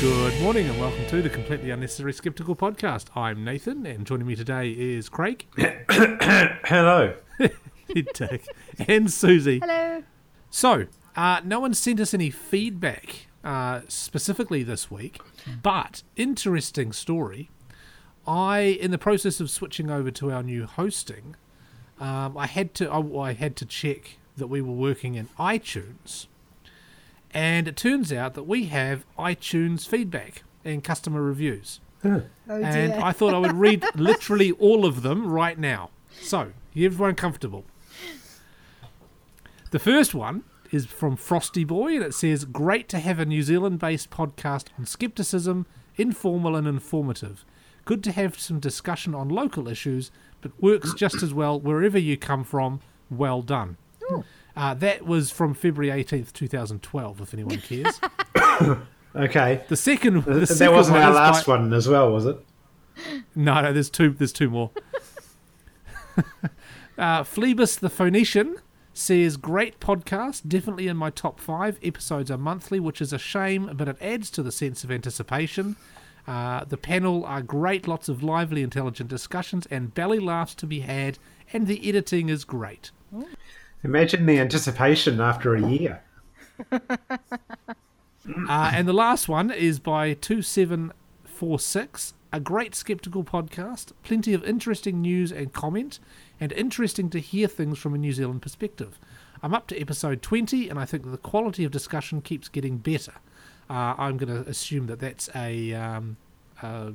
Good morning and welcome to the Completely Unnecessary Skeptical Podcast. I'm Nathan and joining me today is Craig, Hello. Dick, and Susie. Hello. So, uh, no one sent us any feedback uh, specifically this week, but interesting story. I, in the process of switching over to our new hosting, um, I had to I, I had to check that we were working in iTunes, and it turns out that we have iTunes feedback and customer reviews. Oh and. I thought I would read literally all of them right now. So, everyone comfortable. The first one is from Frosty Boy, and it says, Great to have a New Zealand based podcast on skepticism, informal and informative. Good to have some discussion on local issues, but works just as well wherever you come from. Well done. Uh, that was from February 18th, 2012, if anyone cares. Okay. The second, the that second wasn't one our is by- last one as well, was it? No, no, there's two. There's two more. uh, Phlebas the Phoenician says, "Great podcast, definitely in my top five. Episodes are monthly, which is a shame, but it adds to the sense of anticipation. Uh, the panel are great, lots of lively, intelligent discussions, and belly laughs to be had, and the editing is great." Imagine the anticipation after a year. Uh, and the last one is by 2746. A great skeptical podcast, plenty of interesting news and comment, and interesting to hear things from a New Zealand perspective. I'm up to episode 20, and I think that the quality of discussion keeps getting better. Uh, I'm going to assume that that's a, um, a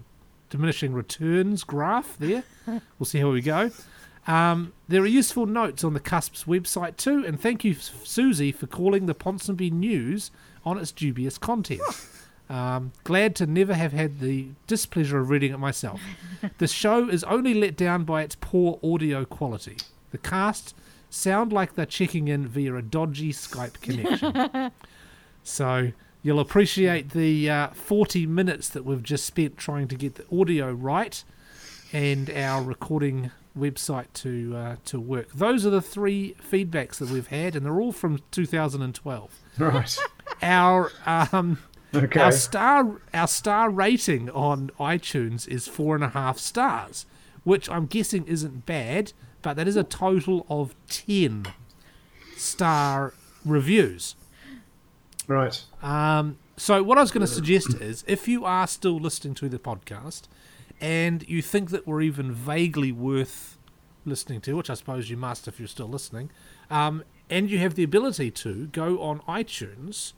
diminishing returns graph there. we'll see how we go. Um, there are useful notes on the Cusp's website too, and thank you, Susie, for calling the Ponsonby News on its dubious content. Um, glad to never have had the displeasure of reading it myself. the show is only let down by its poor audio quality. The cast sound like they're checking in via a dodgy Skype connection. so you'll appreciate the uh, 40 minutes that we've just spent trying to get the audio right and our recording website to uh, to work. Those are the three feedbacks that we've had, and they're all from 2012. Right. Our um, Okay. our star our star rating on iTunes is four and a half stars, which I'm guessing isn't bad, but that is a total of ten star reviews. Right. Um, so what I was going to suggest is, if you are still listening to the podcast, and you think that we're even vaguely worth listening to, which I suppose you must if you're still listening, um, and you have the ability to go on iTunes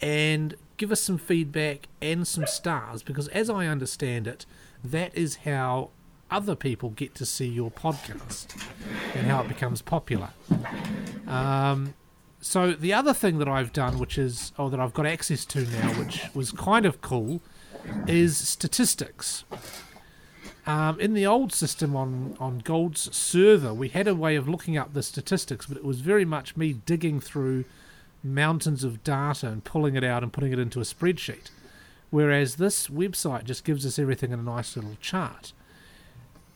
and give us some feedback and some stars, because as I understand it, that is how other people get to see your podcast and how it becomes popular. Um, so the other thing that I've done, which is, or that I've got access to now, which was kind of cool, is statistics. Um, in the old system on, on Gold's server, we had a way of looking up the statistics, but it was very much me digging through mountains of data and pulling it out and putting it into a spreadsheet. Whereas this website just gives us everything in a nice little chart.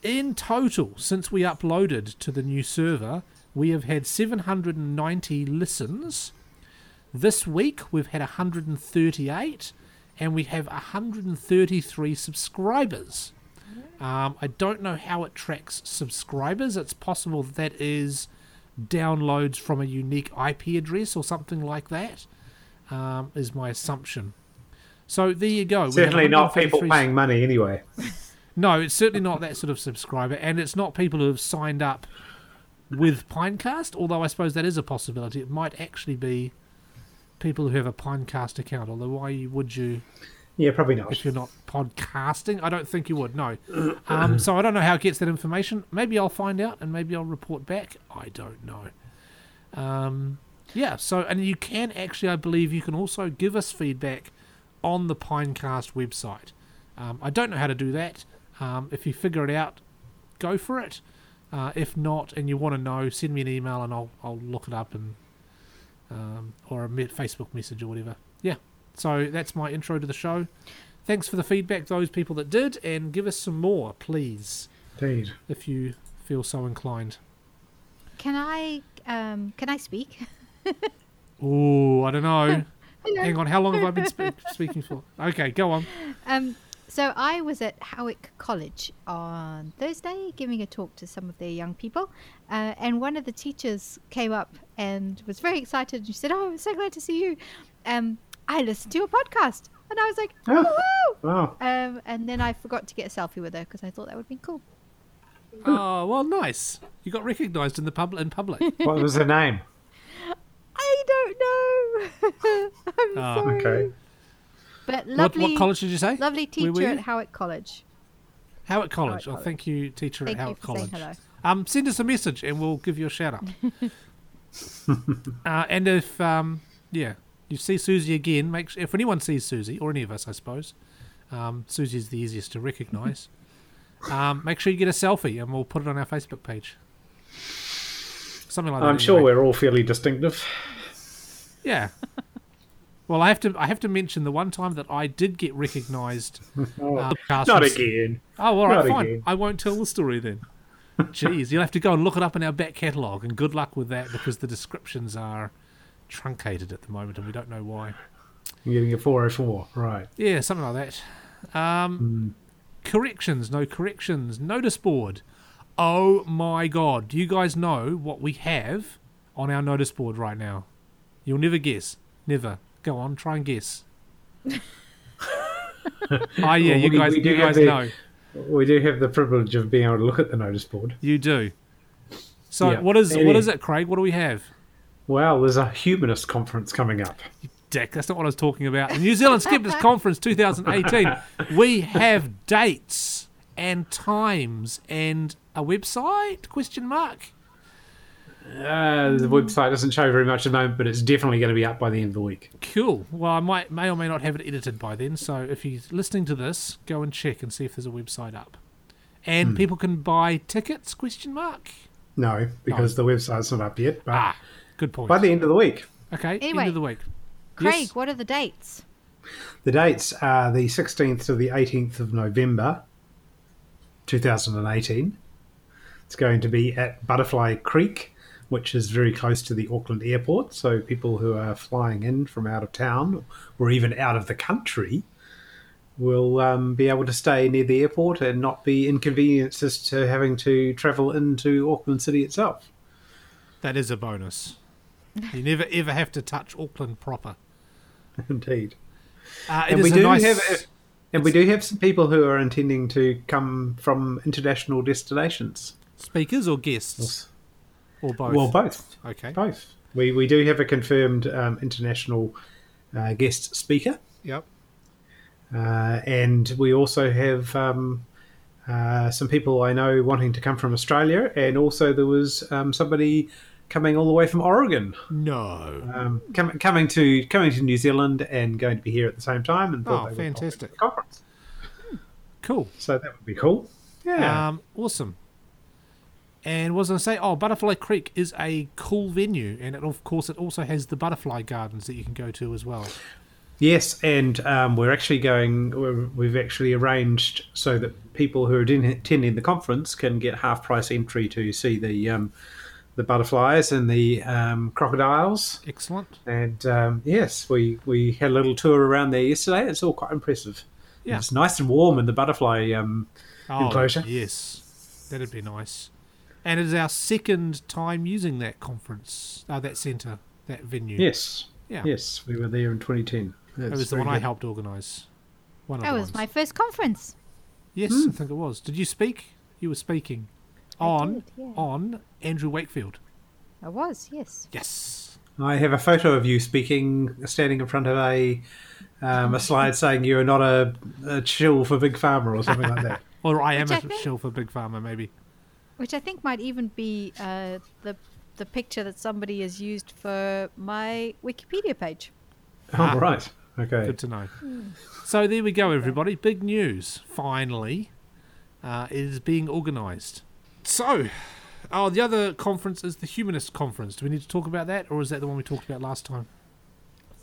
In total, since we uploaded to the new server, we have had 790 listens. This week we've had 138, and we have 133 subscribers. Um, I don't know how it tracks subscribers. It's possible that, is downloads from a unique IP address or something like that. Um, is my assumption. So there you go. Certainly not people 133 paying money anyway. no, it's certainly not that sort of subscriber, and it's not people who have signed up with Pinecast. Although I suppose that is a possibility. It might actually be people who have a Pinecast account. Although why would you Yeah, probably not. if you're not podcasting? I don't think you would. No. Um, so I don't know how it gets that information. Maybe I'll find out, and maybe I'll report back. I don't know. Um, yeah. So and you can actually, I believe, you can also give us feedback on the Pinecast website. Um, I don't know how to do that. Um, if you figure it out, go for it. Uh, if not, and you want to know, send me an email and I'll I'll look it up and um, or a Facebook message or whatever. Yeah. So that's my intro to the show. Thanks for the feedback, those people that did, and give us some more, please, Indeed. if you feel so inclined. Can I um can I speak? Oh, I don't know. Hang on, how long have I been spe- speaking for? Okay, go on. Um, so I was at Howick College on Thursday giving a talk to some of their young people, uh, and one of the teachers came up and was very excited. She said, "Oh, I'm so glad to see you. Um, I listened to your podcast," and I was like, Oh. "Woo!" Wow. Um, and then I forgot to get a selfie with her because I thought that would be cool. Oh, well, nice. You got recognised in the public in public. What was her name? I don't know. I'm Oh, sorry. Okay. But what, lovely, what college did you say? lovely teacher you? at Howick College. Howick College. Howick Oh, College. thank you, teacher Thank at you Howick College. hello. Um, send us a message and we'll give you a shout out. uh, and if um, yeah, you see Susie again, make sure, if anyone sees Susie or any of us, I suppose, um, Susie's the easiest to recognise. um, make sure you get a selfie and we'll put it on our Facebook page. Something like that. I'm sure anyway. we're all fairly distinctive. Yeah. Well, I have to. I have to mention the one time that I did get recognised. Oh, uh, not again. Oh, all right, Not fine. again. I won't tell the story then. Jeez, you'll have to go and look it up in our back catalogue, and good luck with that because the descriptions are truncated at the moment, and we don't know why. You're getting a 404. Right. Yeah, something like that. Um, Corrections, no corrections. Notice board. Oh my god, do you guys know what we have on our notice board right now? You'll never guess. Never. Go on, try and guess. Ah, yeah, Well, you we- guys, we you guys the- know. We do have the privilege of being able to look at the notice board. You do. So Yeah. what is what is it, Craig? What do we have? Well, there's a humanist conference coming up. Dick, that's not what I was talking about. The New Zealand Skeptics Conference 2018. We have dates and times and a website? Question mark. Uh, the website doesn't show very much at the moment, but it's definitely going to be up by the end of the week. Cool. Well, I might may or may not have it edited by then. So if you're listening to this, go and check and see if there's a website up. And Hmm. people can buy tickets? Question mark. No, because the website's not up yet, but Ah, good point. by the end of the week. okay, Anyway, end of the week. Craig, Yes. what are the dates? The dates are the 16th to the 18th of November 2018. It's going to be at Butterfly Creek, which is very close to the Auckland airport. So people who are flying in from out of town or even out of the country will um, be able to stay near the airport and not be inconvenienced as to having to travel into Auckland City itself. That is a bonus. You never ever have to touch Auckland proper. Indeed. Uh, and we do nice- have and we do have some people who are intending to come from international destinations. speakers or guests or both. Well, both, Okay. both. We we do have a confirmed um, international uh, guest speaker, Yep. uh, and we also have um, uh, some people I know wanting to come from Australia, and also there was um, somebody coming all the way from Oregon, No. um, com- coming to coming to New Zealand and going to be here at the same time. And thought Oh, they would pop into fantastic. conference. Cool. So that would be cool. Yeah. Um, awesome. And was I going to say? Oh, Butterfly Creek is a cool venue, and it, of course, it also has the butterfly gardens that you can go to as well. Yes, and um, we're actually going. we're- We've actually arranged so that people who are attend- attending the conference can get half price entry to see the um, the butterflies and the um, crocodiles. Excellent. And um, yes, we we had a little tour around there yesterday. It's all quite impressive. Yeah. It's nice and warm in the butterfly. Um, Oh, Enclosure. yes, that'd be nice. And it is our second time using that conference, uh, that centre, that venue. yes, Yeah. yes, we were there in 2010. That was the one I helped organise. One of That the was ones. my first conference. Yes, I think it was. Did you speak? You were speaking I on did, yeah. on Andrew Wakefield. I was, yes. Yes. I have a photo of you speaking, standing in front of a um, a slide saying you are not a, a chill for big pharma or something like that. Or I am Which I a think- shill for Big Pharma, maybe. Which I think might even be uh, the the picture that somebody has used for my Wikipedia page. Oh, right. Okay. Good to know. So there we go, everybody. Big news. Finally, uh, it is being organised. So, oh, the other conference is the Humanist Conference. Do we need to talk about that, or is that the one we talked about last time?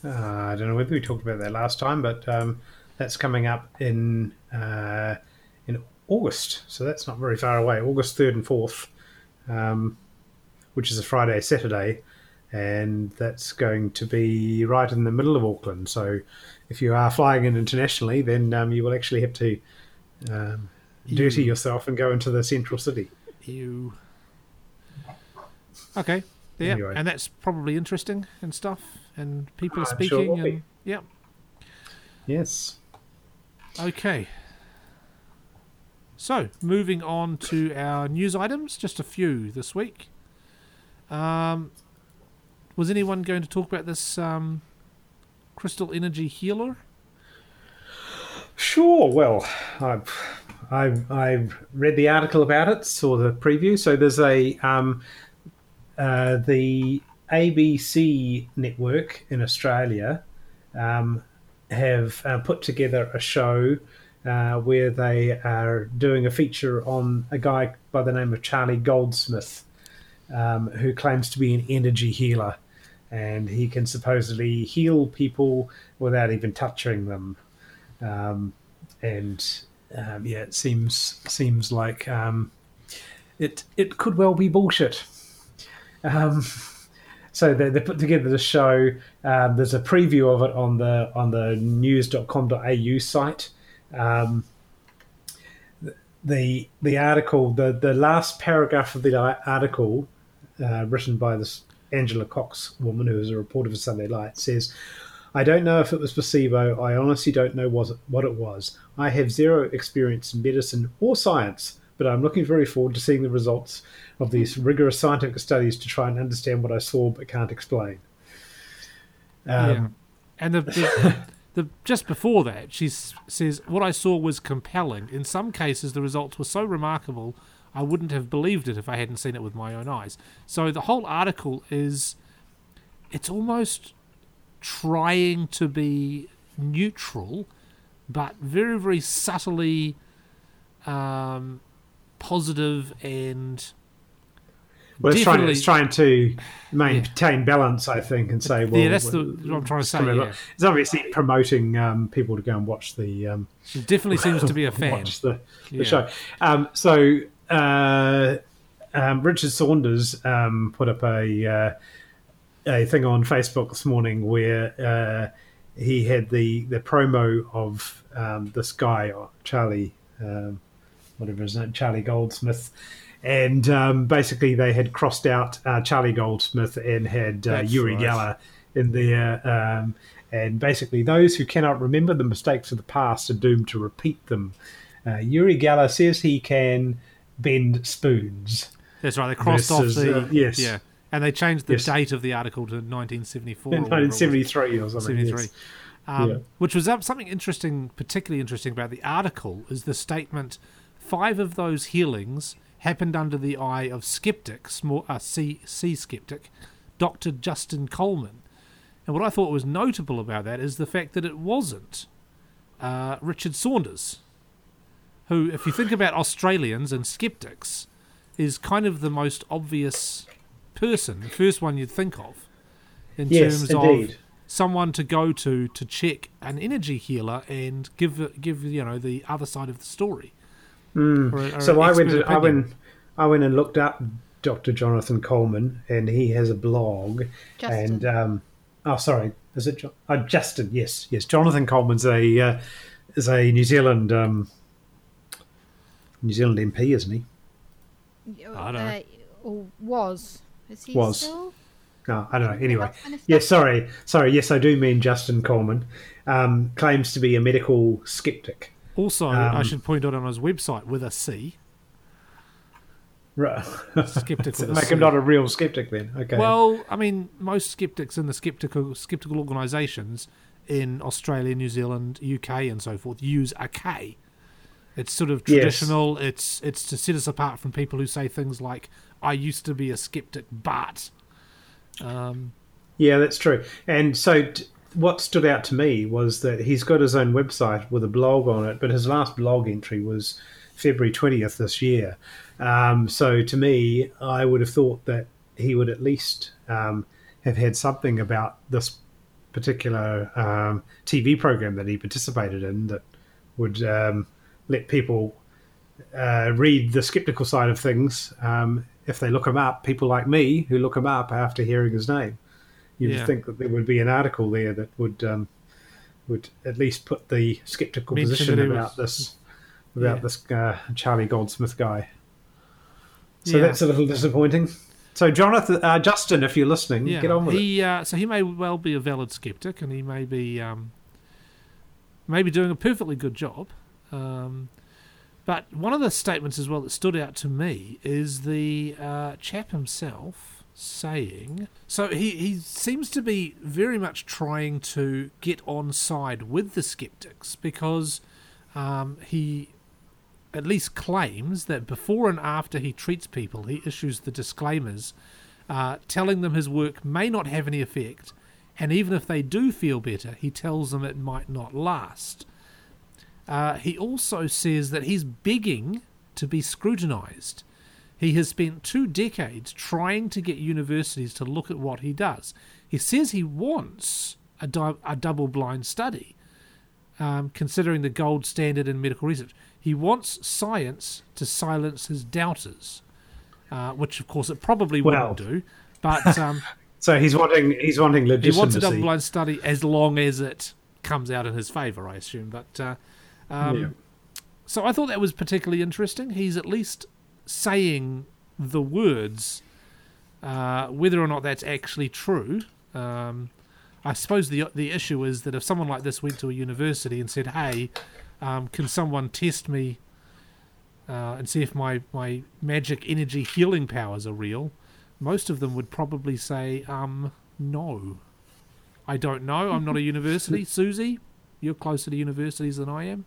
Uh, I don't know whether we talked about that last time, but um, that's coming up in uh, in August, so that's not very far away. August third and fourth, um, which is a Friday, Saturday, and that's going to be right in the middle of Auckland. So if you are flying in internationally, then um, you will actually have to um, dirty yourself and go into the central city. You. Okay. Yeah, Anyway. and that's probably interesting and stuff, and people are I'm sure speaking, will and yeah. Yes. Okay. So, moving on to our news items, just a few this week. Um, was anyone going to talk about this um, crystal energy healer? Sure. Well, I've I've, I've read the article about it, saw the preview. So there's a um, uh, the ABC network in Australia um, have uh, put together a show uh, where they are doing a feature on a guy by the name of Charlie Goldsmith, um, who claims to be an energy healer, and he can supposedly heal people without even touching them um, and um, yeah, it seems seems like um, it it could well be bullshit. Um, so they, they put together the show. Um, there's a preview of it on the on the news.com.au site. Um, the the article the the last paragraph of the article uh, written by this Angela Cox woman who is a reporter for Sunday Night says I don't know if it was placebo. I honestly don't know what it, was. I have zero experience in medicine or science, but I'm looking very forward to seeing the results of these rigorous scientific studies to try and understand what I saw but can't explain. Um, yeah. And the, the, the just before that, she says, "What I saw was compelling. In some cases, the results were so remarkable, I wouldn't have believed it if I hadn't seen it with my own eyes." So the whole article is, it's almost trying to be neutral, but very, very subtly um, positive and Well, it's trying, it's trying to maintain balance, I think, and say, well, yeah, that's the what I'm trying to say. Yeah. it's obviously promoting um, people to go and watch the um, She definitely seems to be a fan. watch the, the Yeah. show. Um, so uh, um, Richard Saunders um, put up a uh, a thing on Facebook this morning where uh, he had the the promo of um, this guy Charlie, um, whatever his name, Charlie Goldsmith. And um, basically, they had crossed out uh, Charlie Goldsmith and had uh, Uri right. Geller in there. Um, and basically, those who cannot remember the mistakes of the past are doomed to repeat them. Uh, Uri Geller says he can bend spoons. That's right. They crossed Versus, off the uh, yes. yeah, and they changed the Yes. date of the article to 1974. In or whatever it 1973 or something. 73. yes. Um, Yeah. Which was um, something interesting, particularly interesting about the article, is the statement: five of those healings happened under the eye of skeptic, small, uh, C, C skeptic, Dr. Justin Coleman. And what I thought was notable about that is the fact that it wasn't uh, Richard Saunders, who, if you think about Australians and skeptics, is kind of the most obvious person, the first one you'd think of, in Yes, terms indeed. of someone to go to to check an energy healer and give give you know the other side of the story. Or or Hmm. So I went, to, I went, I went and looked up Dr. Jonathan Coleman, and he has a blog. Justin. And um, oh, sorry, is it jo- oh, Justin? Yes, yes. Jonathan Coleman's a uh, is a New Zealand um, New Zealand MP, isn't he? I don't know. Uh, or was. Is he Was. still? No, I don't know. Anyway, Health Minister? yes. Sorry, sorry. Yes, I do mean Justin Coleman. Um, claims to be a medical skeptic. Also, I um, should point out on his website with a C, Right. skeptic with Make C. him not a real skeptic then. Okay. Well, I mean, most skeptics in the skeptical skeptical organisations in Australia, New Zealand, UK, and so forth use a K. It's sort of Yes. traditional. It's it's to set us apart from people who say things like "I used to be a skeptic, but." Um, Yeah, that's true. And so, t- what stood out to me was that he's got his own website with a blog on it, but his last blog entry was February 20th this year. Um, so, to me, I would have thought that he would at least um, have had something about this particular um, TV program that he participated in that would um, let people uh, read the skeptical side of things um, if they look him up. People like me who look him up after hearing his name. You'd think that there would be an article there that would um, would at least put the skeptical Mention position about was- this about Yeah. this uh, Charlie Goldsmith guy. So Yeah. that's a little disappointing. So Jonathan, uh, Justin, if you're listening, Yeah, get on with it. uh, so he may well be a valid skeptic, and he may be um, maybe doing a perfectly good job. Um, but one of the statements as well that stood out to me is the uh, chap himself saying. So he, he seems to be very much trying to get on side with the skeptics because um, he at least claims that before and after he treats people, he issues the disclaimers uh, telling them his work may not have any effect, and even if they do feel better, he tells them it might not last. Uh, he also says that he's begging to be scrutinized. He has spent two decades trying to get universities to look at what he does. He says he wants a, di- a double blind study, um, considering the gold standard in medical research. He wants science to silence his doubters, uh, which of course it probably Well. wouldn't do. But um, So he's wanting he's wanting legitimacy. he wants a double blind study as long as it comes out in his favour, I assume. But uh, um, Yeah. so I thought that was particularly interesting. He's at least saying the words, uh, whether or not that's actually true. Um, I suppose the the issue is that if someone like this went to a university and said, "Hey, um, can someone test me uh, and see if my my magic energy healing powers are real?" Most of them would probably say, "Um, no, I don't know. I'm not a university." Susie, you're closer to universities than I am.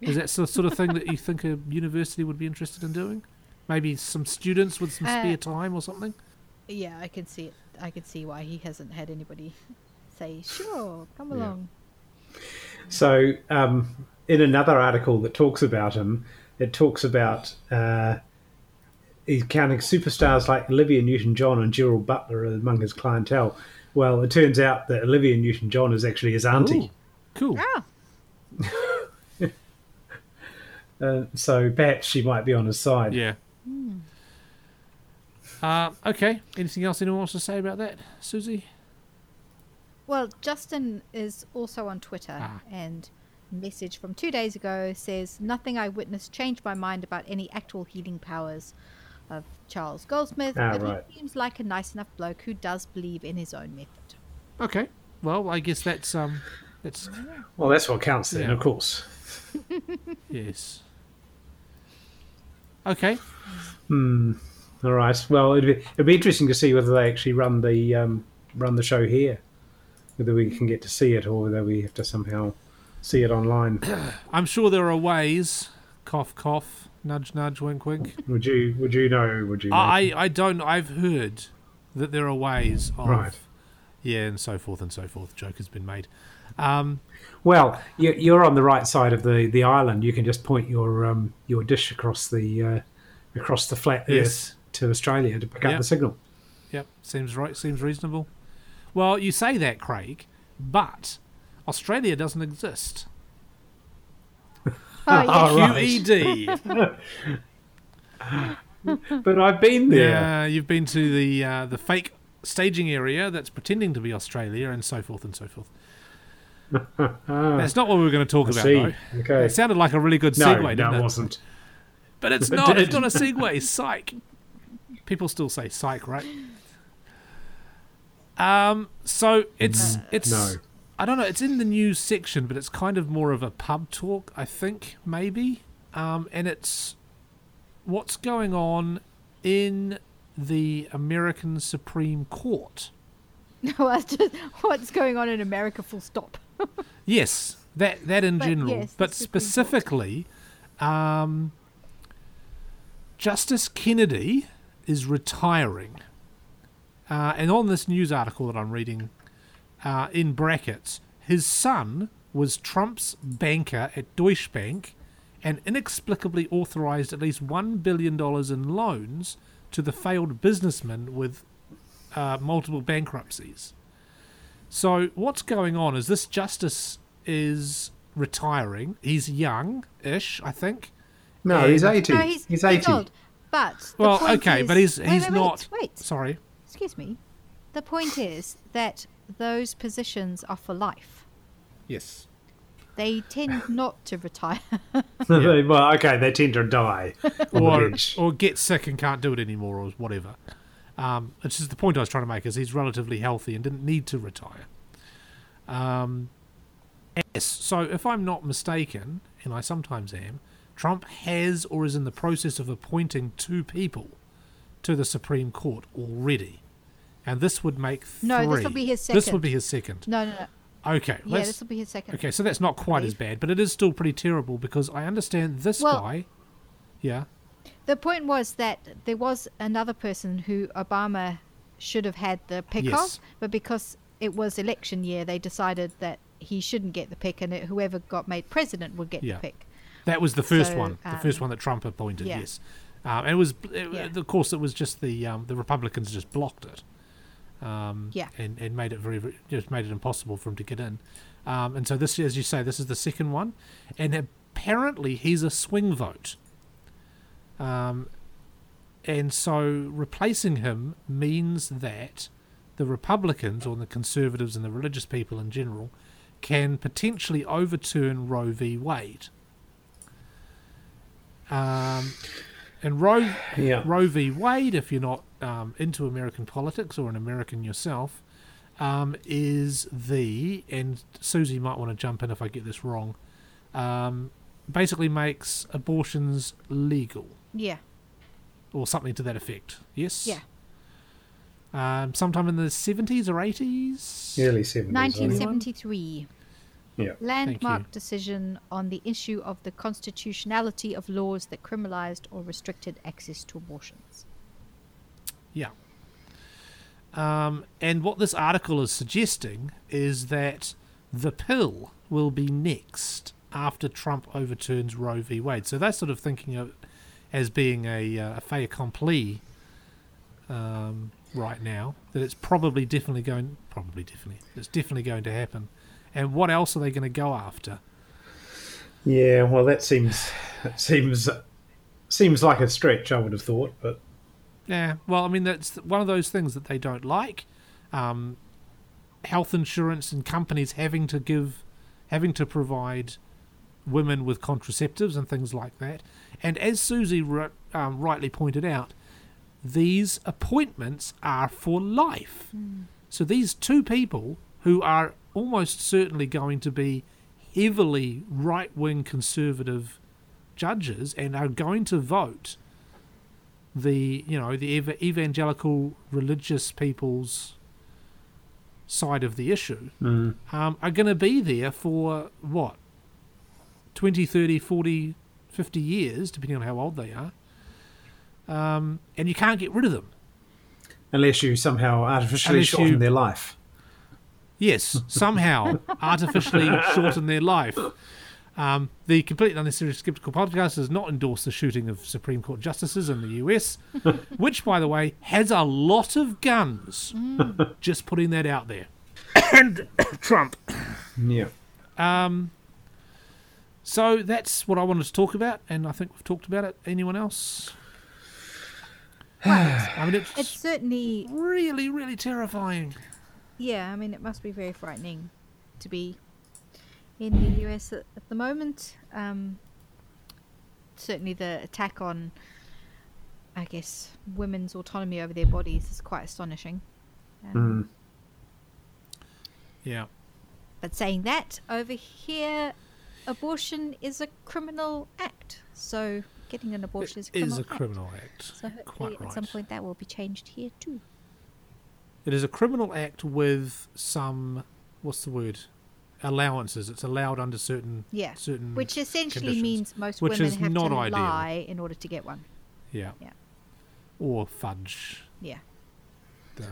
Is that the sort of thing that you think a university would be interested in doing? Maybe some students with some Uh, spare time or something. Yeah, I can see it. I can see why he hasn't had anybody say, "Sure, come Yeah. along." So, um, in another article that talks about him, it talks about uh, he's counting superstars like Olivia Newton-John and Gerald Butler among his clientele. Well, it turns out that Olivia Newton-John is actually his auntie. Ooh, cool. Ah, Uh, so perhaps she might be on his side. Yeah. Uh, okay. Anything else anyone wants to say about that, Susie? well, Justin is also on Twitter, Ah. and message from two days ago says, "Nothing I witnessed changed my mind about any actual healing powers." Of Charles Goldsmith, Ah, but right. he seems like a nice enough bloke who does believe in his own method. Okay. Well, I guess that's um, that's Well, that's what counts then, Yeah. of course. yes. Okay. Hmm. All right. Well, it'd be, it'd be interesting to see whether they actually run the um, run the show here, whether we can get to see it or whether we have to somehow see it online. I'm sure there are ways. Cough, cough. Nudge, nudge. Wink, wink. would you? Would you know? Would you? I, I don't. I've heard that there are ways of. Right. Yeah, and so forth and so forth. Joke has been made. Um, Well, you- you're on the right side of the, the island. You can just point your um, your dish across the uh, across the flat Yes. Earth to Australia to pick up the signal. Yep, seems right. Seems reasonable. Well, you say that, Craig, but Australia doesn't exist. Oh, yes. Oh. QED. But I've been there. yeah, you've been to the uh, the fake staging area that's pretending to be Australia, and so forth and so forth. That's not what we were going to talk I about, see. though. Okay. It sounded like a really good segue, no, didn't it it? wasn't. But it's It not. It's did. not a segue. Psych. People still say psych, right? Um. So it's it's. No. I don't know. It's in the news section, but it's kind of more of a pub talk, I think, maybe. Um, and it's what's going on in the American Supreme Court. Well, just what's going on in America? Full stop. Yes, that that in But general, yes, but specifically, um, Justice Kennedy is retiring, uh, and on this news article that I'm reading, uh, in brackets, his son was Trump's banker at Deutsche Bank, and inexplicably authorized at least one billion dollars in loans to the failed businessman with uh, multiple bankruptcies. So what's going on is this justice is retiring. He's young-ish, I think. No, And- he's 80. No, he's, 80. old. But the Well, point okay, is- but he's he's wait, not. Wait, wait. Sorry. excuse me. the point is that those positions are for life. Yes. They tend not to retire. well, okay, they tend to die or, or get sick and can't do it anymore or whatever. Um, it's just the point I was trying to make is he's relatively healthy and didn't need to retire. Um, yes, so if I'm not mistaken, and I sometimes am, Trump has or is in the process of appointing two people to the Supreme Court already. And this would make three. No, this will be his second. This would be his second. no, no, no. Okay, Yeah, this will be his second. okay, so that's not quite as bad, but it is still pretty terrible because I understand this Well- guy. Yeah. The point was that there was another person who Obama should have had the pick Yes. of, but because it was election year, they decided that he shouldn't get the pick, and it, whoever got made president would get Yeah. the pick. That was the first So, one, the um, first one that Trump appointed. yeah. Yes, um, and it was, it, Yeah. of course, it was just the um, the Republicans just blocked it. Um, Yeah. and, and made it very, very just made it impossible for him to get in. Um, and so this, as you say, this is the second one, and apparently he's a swing vote. Um, and so replacing him means that the Republicans or the conservatives and the religious people in general can potentially overturn Roe v. Wade. Um, and Roe, Yeah. Roe v. Wade, if you're not um, into American politics or an American yourself, um, is the and Susie might want to jump in if I get this wrong. Um, basically, makes abortions legal Yeah, or something to that effect. Yes. yeah. Um, sometime in the seventies or eighties. Early 70s. 1973. Yeah. Landmark decision on the issue of the constitutionality of laws that criminalized or restricted access to abortions. Yeah. Um, and what this article is suggesting is that the pill will be next after Trump overturns Roe v. Wade. So they're sort of thinking of it as being a, uh, a fait accompli um, right now. That it's probably definitely going, probably definitely, it's definitely going to happen. And what else are they going to go after? Yeah, well, that seems that seems seems like a stretch. I would have thought, but Yeah, well, I mean, that's one of those things that they don't like. Um, health insurance and companies having to give, having to provide women with contraceptives and things like that. And as Susie ri- um, rightly pointed out, these appointments are for life. So these two people who are almost certainly going to be heavily right wing conservative judges and are going to vote the you know the ev- evangelical religious people's side of the issue mm, um, are going to be there for what 20 30 40 50 years depending on how old they are um, and you can't get rid of them unless you somehow artificially Unless shorten you- their life. yes somehow artificially shorten their life um, the completely unnecessary skeptical podcast does not endorse the shooting of Supreme Court justices in the US, which, by the way, has a lot of guns. Just putting that out there. and Trump. Yeah. Um, so that's what I wanted to talk about, and I think we've talked about it. Anyone else? I mean, it's, It's certainly, really, really terrifying. yeah, I mean, it must be very frightening to be in the US at, at the moment. Um, certainly, the attack on, I guess, women's autonomy over their bodies is quite astonishing. Um, Mm. Yeah. But saying that, over here, abortion is a criminal act. So getting an abortion is a It criminal is a act. criminal act. So hopefully at some point that will be changed here too. It is a criminal act with some, what's the word? Allowances. It's allowed under certain Yeah. certain Which essentially conditions. means most Which women have to ideal. lie in order to get one. Yeah. Yeah. Or fudge. Yeah. The,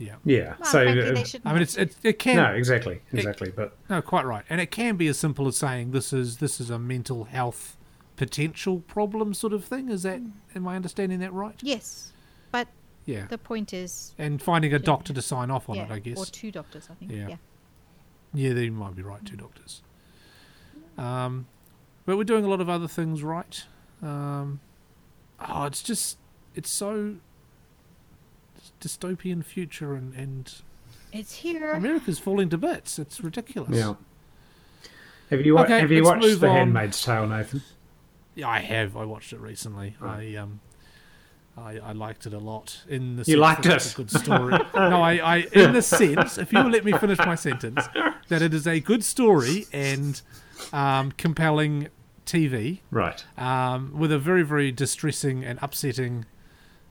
yeah. Yeah. Well, so, frankly, uh, I mean, it's it, it can no, exactly, exactly. But no quite right, and it can be as simple as saying this is this is a mental health potential problem sort of thing. Is that am I understanding that right? yes, but Yeah. the point is, and finding a Yeah. doctor to sign off on yeah, it, I guess. or two doctors, I think. Yeah. Yeah. Yeah, they might be right, two doctors. Um, but we're doing a lot of other things right. Um, oh, it's just, it's so, dystopian future, and, and It's here. America's falling to bits. It's ridiculous. Yeah. Have you wa- Okay, have you watched The on. Handmaid's Tale, Nathan? Yeah, I have. I watched it recently. Right. I um, I, I liked it a lot. In the You sense liked that it's it? a good story. no, I, I in the sense, if you will let me finish my sentence, that it is a good story and um, compelling TV Right. um, with a very very distressing and upsetting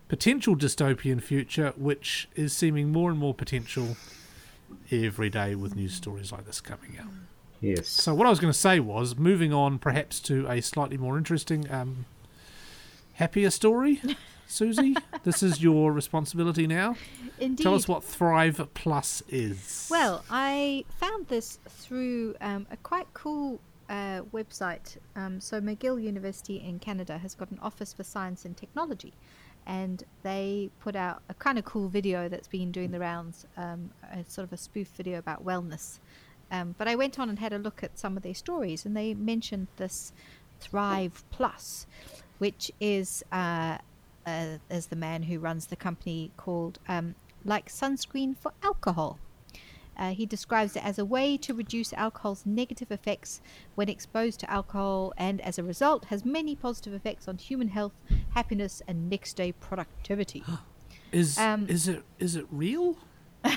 potential dystopian future, which is seeming more and more potential every day with news stories like this coming out. Yes. So what I was going to say was moving on, perhaps to a slightly more interesting, um, happier story. Susie, this is your responsibility now. Indeed. Tell us what Thrive Plus is. Well, I found this through um, a quite cool uh, website. Um, so, McGill University in Canada has got an Office for Science and Technology, and they put out a kind of cool video that's been doing the rounds, um, a sort of a spoof video about wellness. Um, but I went on and had a look at some of their stories, and they mentioned this Thrive Plus, which is uh, uh, as the man who runs the company called um, like sunscreen for alcohol. Uh, he describes it as a way to reduce alcohol's negative effects when exposed to alcohol, and as a result, has many positive effects on human health, happiness, and next day productivity. is um, is it is it real?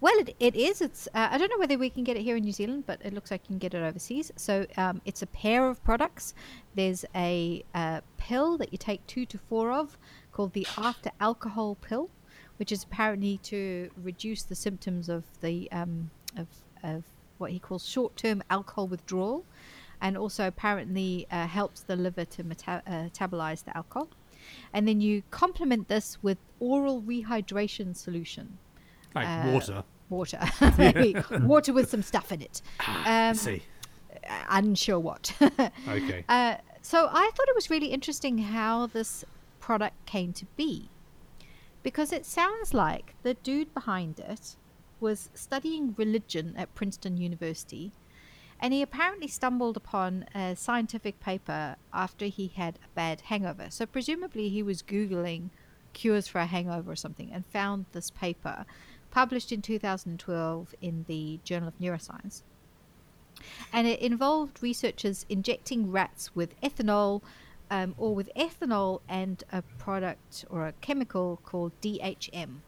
Well, it, it is. It's uh, I don't know whether we can get it here in New Zealand, but it looks like you can get it overseas. So um, it's a pair of products. There's a uh, pill that you take two to four of, called the after alcohol pill, which is apparently to reduce the symptoms of the um, of of what he calls short term alcohol withdrawal, and also apparently uh, helps the liver to meta- uh, metabolize the alcohol. And then you complement this with oral rehydration solution Like uh, water. water, water with some stuff in it. I Um, see. unsure what. Okay. uh, so I thought it was really interesting how this product came to be, because it sounds like the dude behind it was studying religion at Princeton University, and he apparently stumbled upon a scientific paper after he had a bad hangover. So presumably he was googling cures for a hangover or something and found this paper published in 2012 in the Journal of Neuroscience and it involved researchers injecting rats with ethanol um, or with ethanol and a product or a chemical called DHM,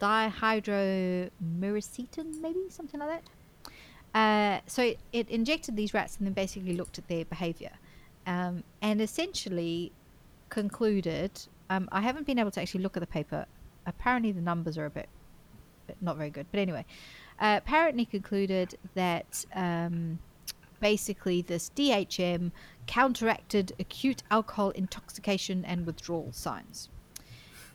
dihydromyricetin, maybe something like that. Uh, so it, it injected these rats and then basically looked at their behavior um, and essentially concluded. Um, I haven't been able to actually look at the paper. Apparently, the numbers are a bit not very good. But anyway, uh, apparently concluded that um, basically this DHM counteracted acute alcohol intoxication and withdrawal signs.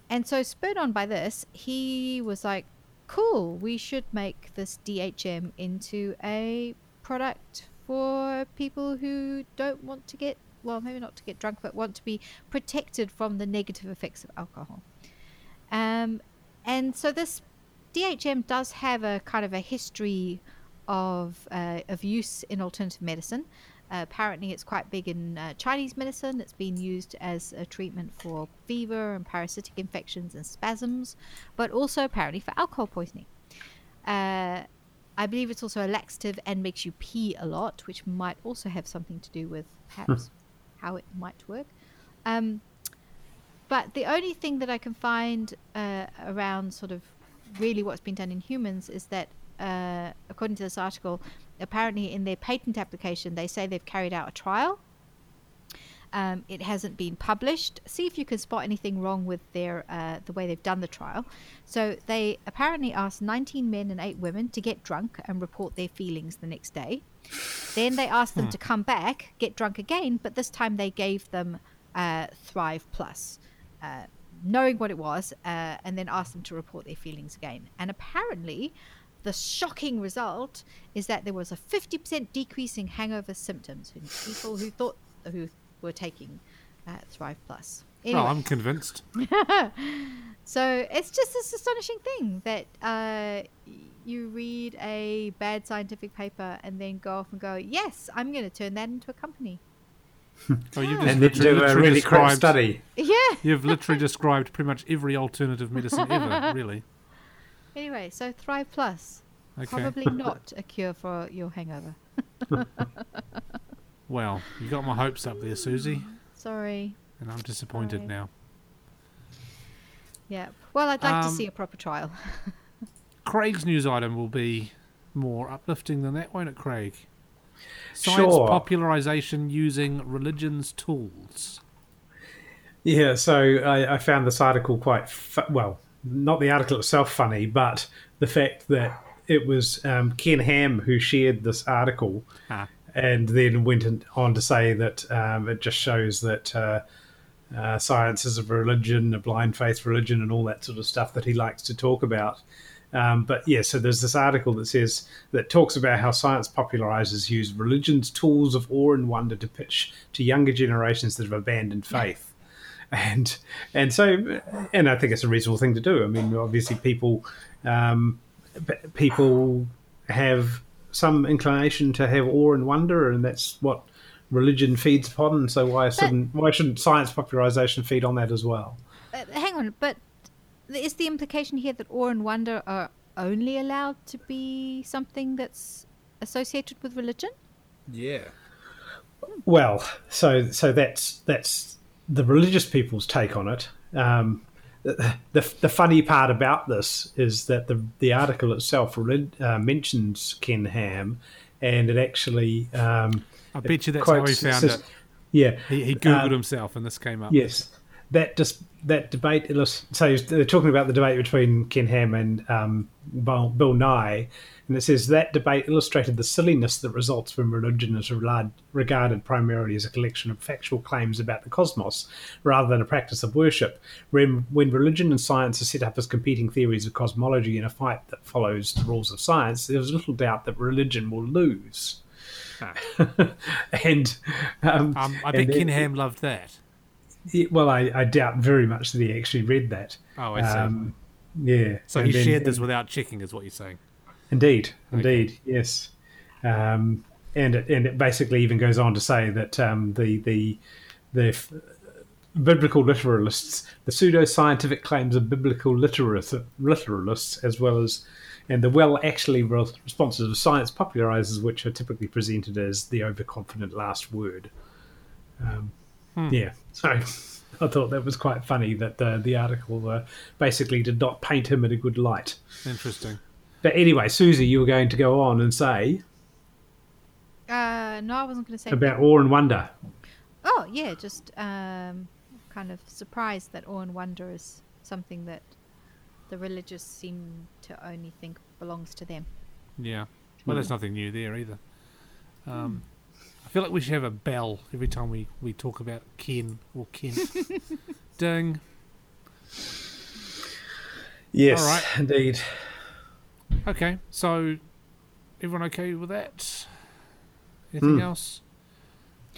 And so, spurred on by this, he was like, cool, we should make this DHM into a product for people who don't want to get, well, maybe not to get drunk, but want to be protected from the negative effects of alcohol. Um, and so, this DHM does have a kind of a history of uh, of use in alternative medicine. Uh, apparently, it's quite big in uh, Chinese medicine. It's been used as a treatment for fever and parasitic infections and spasms, but also apparently for alcohol poisoning. Uh, I believe it's also a laxative and makes you pee a lot, which might also have something to do with perhaps how it might work. Um, but the only thing that I can find uh, around sort of really what's been done in humans is that, uh, according to this article, apparently in their patent application, they say they've carried out a trial. Um, it hasn't been published. See if you can spot anything wrong with their uh, the way they've done the trial. So they apparently asked 19 men and 8 women to get drunk and report their feelings the next day. Then they asked them to come back, get drunk again, but this time they gave them uh, Thrive Plus, uh, knowing what it was, uh, and then asked them to report their feelings again. And apparently, the shocking result is that there was a 50% decrease in hangover symptoms in people who thought who were taking uh, Thrive Plus. Anyway, Oh, I'm convinced. so it's just this astonishing thing that uh, you read a bad scientific paper and then go off and go, yes, I'm going to turn that into a company. Oh, you've just and then literally, do a really crap described, study. Yeah. You've literally described pretty much every alternative medicine ever, really. Anyway, so Thrive Plus. Okay. Probably not a cure for your hangover. Well, you got my hopes up there, Susie, Sorry. and I'm disappointed Sorry. now. Yeah. Well, I'd like to Um, see a proper trial. Craig's news item will be more uplifting than that, won't it, Craig? Science Sure. popularization using religion's tools. Yeah, so I, I found this article quite fu- well, not the article itself funny, but the fact that it was um, Ken Ham who shared this article Ah. and then went on to say that um, it just shows that uh, uh, science is a religion, a blind faith religion, and all that sort of stuff that he likes to talk about. Um, but yeah, so there's this article that says that talks about how science popularizers use religion's tools of awe and wonder to pitch to younger generations that have abandoned faith. And and so and I think it's a reasonable thing to do. I mean, obviously people um, people have some inclination to have awe and wonder, and that's what religion feeds upon. So why shouldn't why shouldn't science popularization feed on that as well? Uh, hang on, but is the implication here that awe and wonder are only allowed to be something that's associated with religion? Yeah. Well, so so that's that's the religious people's take on it. Um, the, the the funny part about this is that the the article itself relig- uh, mentions Ken Ham, and it actually um, I bet you that's how he found says- it. Yeah, He, he googled Uh, himself, and this came up. Yes, that just that debate. So they're talking about the debate between Ken Ham and um, Bill, Nye, and it says that debate illustrated the silliness that results when religion is regard, regarded primarily as a collection of factual claims about the cosmos rather than a practice of worship. When, when religion and science are set up as competing theories of cosmology in a fight that follows the rules of science, there is little doubt that religion will lose. Ah. and um, Um, I bet Ken Ham loved that. Yeah, well, I, I doubt very much that he actually read that. Oh, I see. Um, yeah. so and he then- shared this without checking, is what you're saying. Indeed, indeed, yes. Um, and it, and it basically even goes on to say that um, the the the f- biblical literalists, the pseudo scientific claims of biblical literalists, literalists, as well as and the well actually re- responses of science popularizers, which are typically presented as the overconfident last word. Um, Yeah, so I thought that was quite funny that uh, the article uh, basically did not paint him in a good light. Interesting. But anyway, Susie, you were going to go on and say Uh, no, I wasn't going to say. about awe and wonder. Oh, yeah, just um, kind of surprised that awe and wonder is something that the religious seem to only think belongs to them. Yeah. Well, there's nothing new there either. Um, I feel like we should have a bell every time we, we talk about Ken or Kent. Ding. Yes, All right. indeed. Okay, so everyone okay with that? Anything Hmm. else?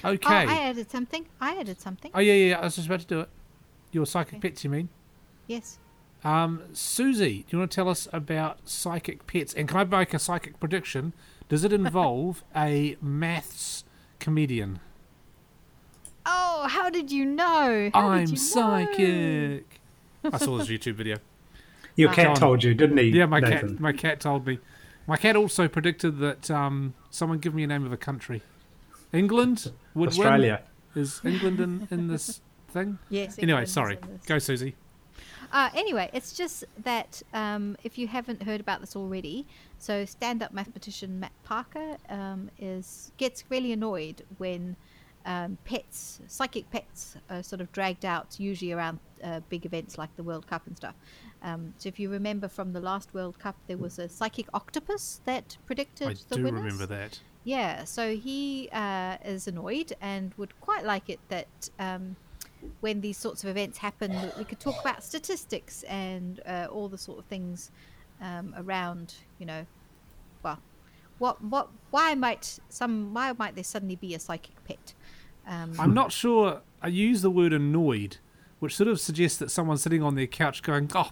Oh, I added something. I added something. Oh yeah, yeah, yeah. I was just about to do it. Your psychic Okay. pets, you mean? Yes. Um, Susie, do you want to tell us about psychic pets? And can I make a psychic prediction? Does it involve a maths comedian? Oh, how did you know? How I'm did you know? psychic. I saw this YouTube video. Your Ah. cat John. told you, didn't he? Yeah, my Nathan? cat. My cat told me. My cat also predicted that um, someone give me a name of a country. England would Australia. win. Is England in, in this thing? Yes. Anyway, England is sorry. Go, Susie. Uh, anyway, it's just that um, if you haven't heard about this already, so stand-up mathematician Matt Parker um, is gets really annoyed when um, pets, psychic pets, are sort of dragged out, usually around uh, big events like the World Cup and stuff. Um, so if you remember from the last World Cup, there was a psychic octopus that predicted I the do remember that. Yeah, so he uh, is annoyed and would quite like it that um, when these sorts of events happen, we could talk about statistics and uh, all the sort of things um, around, you know, well, what, what, why might some, why might there suddenly be a psychic pet? Um, I'm not sure. I use the word annoyed, which sort of suggests that someone's sitting on their couch going, oh,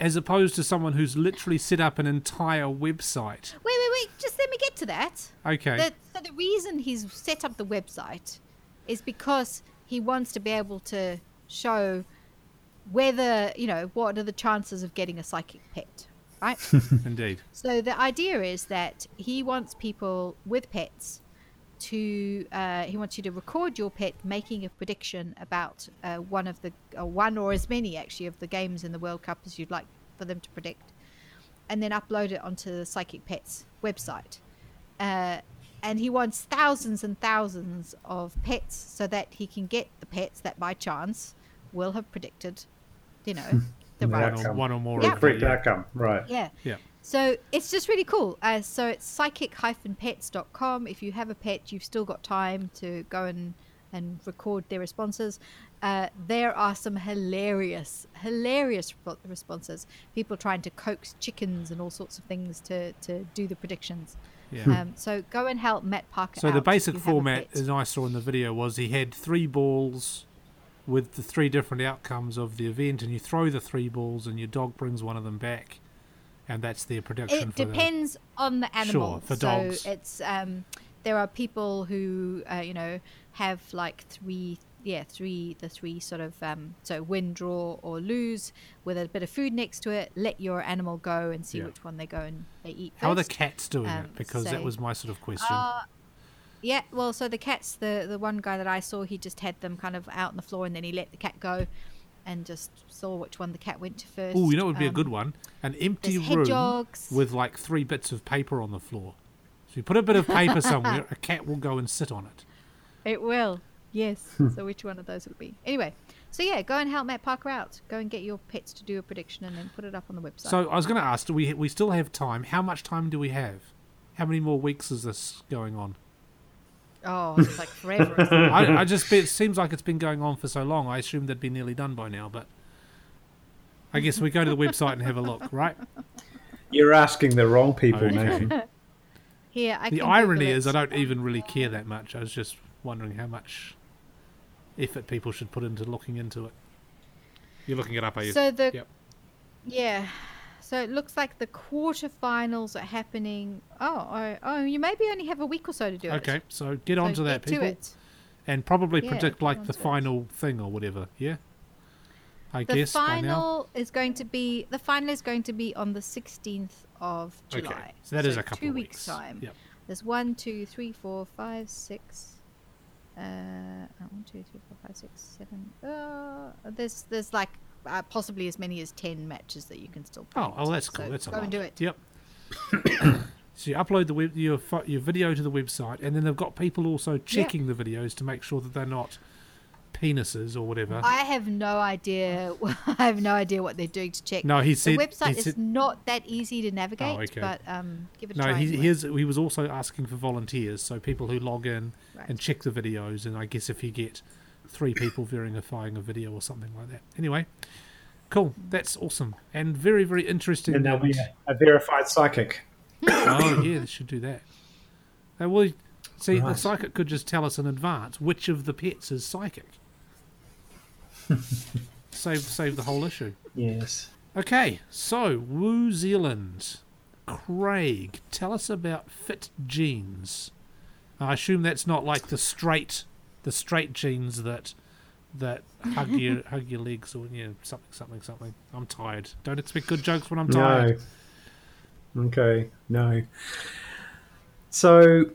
as opposed to someone who's literally set up an entire website. wait, wait, wait. just let me get to that. Okay. The, so the reason he's set up the website is because he wants to be able to show whether you know what are the chances of getting a psychic pet, right? Indeed. So the idea is that he wants people with pets to uh, he wants you to record your pet making a prediction about uh, one of the uh, one or as many actually of the games in the World Cup as you'd like for them to predict, and then upload it onto the Psychic Pets website. Uh, and he wants thousands and thousands of pets so that he can get the pets that by chance will have predicted, you know, the The right One or, outcome. one or more. The of them, correct yeah. outcome, right? yeah. Yeah. So it's just really cool. Uh, so it's psychic-pets.com. If you have a pet, you've still got time to go and, and record their responses. Uh, there are some hilarious, hilarious responses. People trying to coax chickens and all sorts of things to, to do the predictions. Yeah. Um, so go and help Matt Parker. So the out if basic you format, as I saw in the video, was he had three balls with the three different outcomes of the event, and you throw the three balls, and your dog brings one of them back, and that's their prediction It for depends on the animal. Sure, for so dogs. it's um, there are people who uh, you know have like three, yeah, three the three sort of um, so win, draw, or lose with a bit of food next to it. Let your animal go and see Yeah. which one they go and they eat. the. How are the cats doing um, it? Because so- that was my sort of question. Uh, yeah, well, so the cats, the the one guy that I saw, he just had them kind of out on the floor, and then he let the cat go, and just saw which one the cat went to first. Oh, you know what would be a Um, good one? An empty room hedgehogs. with like three bits of paper on the floor. So you put a bit of paper somewhere, a cat will go and sit on it. It will. Yes. Hmm. so which one of those will it be? Anyway, so yeah, go and help Matt Parker out. Go and get your pets to do a prediction and then put it up on the website. So I was going to ask, do we we still have time? How much time do we have? How many more weeks is this going on? oh, it's like forever. it? I, I just it seems like it's been going on for so long. I assumed they'd be nearly done by now, but I guess we go to the website and have a look, right? You're asking the wrong people, Okay. Nathan. Here, I the irony is. I don't even really care that much. I was just wondering how much effort people should put into looking into it. You're looking it up, are you? So the Yep. yeah, so it looks like the quarterfinals are happening. Oh, oh, oh, you maybe only have a week or so to do it. Okay, so get So on to that, get people, To it. and probably Yeah, predict like the to it. final thing or whatever. Yeah, I The guess by now. final is going to be the final is going to be on the 16th of July. Okay, so that is a couple two of weeks weeks. time. Yep. There's one, two, three, four, five, six. Uh, oh, one, two, three, four, five, six, seven. Uh, there's there's like uh, possibly as many as ten matches that you can still. Play Oh, oh, that's cool. So that's a go lot. and do it. Yep. so you upload the web, your your video to the website, and then they've got people also checking the videos to make sure that they're not penises or whatever. I have no idea. I have no idea what they're doing to check. no, he said the website he is said, not that easy to navigate, okay. but um, give it a no. try. He, anyway. here's, he was also asking for volunteers, so people who log in Right. and check the videos. And I guess if you get three people verifying a video or something like that. Anyway, cool. That's awesome and very very interesting. And there'll be a, a verified psychic. oh yeah, they should do that. Uh, well, see, the psychic could just tell us in advance which of the pets is psychic. Save save the whole issue. Yes. Okay, so New Zealand. Craig, tell us about Fit Genes. I assume that's not like the straight, the straight jeans that that hug your hug your legs or you know, something something something. I'm tired. Don't expect good jokes when I'm tired. No. Okay, no. So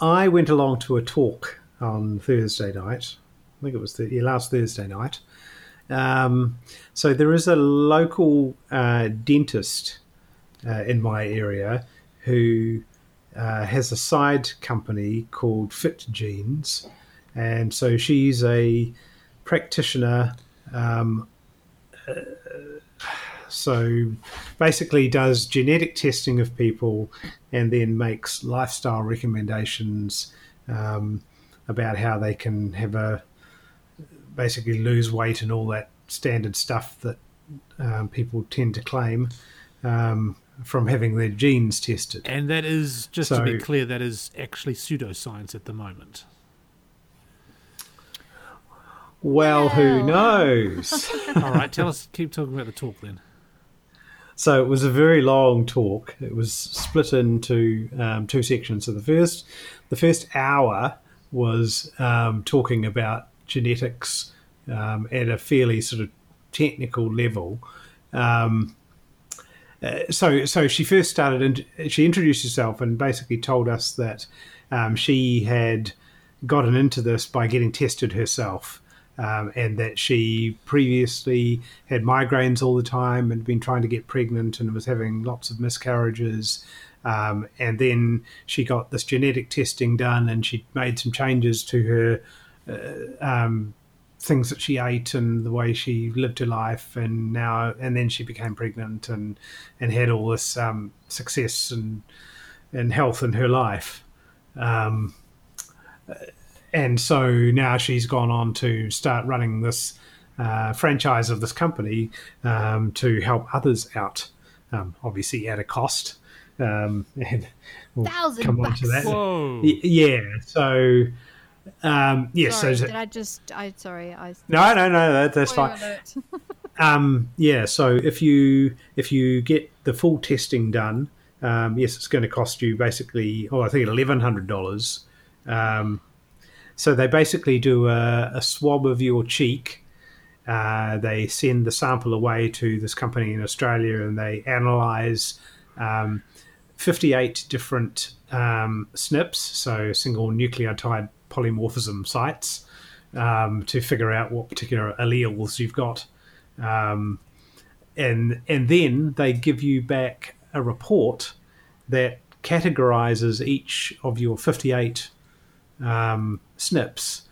I went along to a talk on Thursday night. Think it was the last Thursday night. Um, so there is a local uh, dentist uh, in my area who uh, has a side company called Fit Genes, and so she's a practitioner um, so basically does genetic testing of people and then makes lifestyle recommendations um, about how they can have a basically lose weight and all that standard stuff that um, people tend to claim um, from having their genes tested. And that is just to be clear, that is actually pseudoscience at the moment. Well, who knows? All right, tell us. Keep talking about the talk then. so it was a very long talk. It was split into um, two sections. So the first, the first hour was um, talking about genetics um, at a fairly sort of technical level. Um, uh, so, so she first started and she introduced herself and basically told us that um, she had gotten into this by getting tested herself um, and that she previously had migraines all the time and been trying to get pregnant and was having lots of miscarriages. Um, and then she got this genetic testing done and she made some changes to her um, things that she ate and the way she lived her life and now and then she became pregnant and and had all this um, success and and health in her life um, and so now she's gone on to start running this uh, franchise of this company um, to help others out, um, obviously at a cost. Um, and we'll Thousand come bucks. on to that. Whoa. Yeah. So, um, yeah. Sorry, so did I just? I sorry. I no, no, no. That, that's fine. um, yeah. So if you if you get the full testing done, um, yes, it's going to cost you basically. Oh, I think eleven hundred dollars. Um, so they basically do a, a swab of your cheek. Uh, they send the sample away to this company in Australia and they analyze um, 58 different um, SNPs, so single nucleotide polymorphism sites, um, to figure out what particular alleles you've got. Um, and, and then they give you back a report that categorizes each of your 58 um, SNPs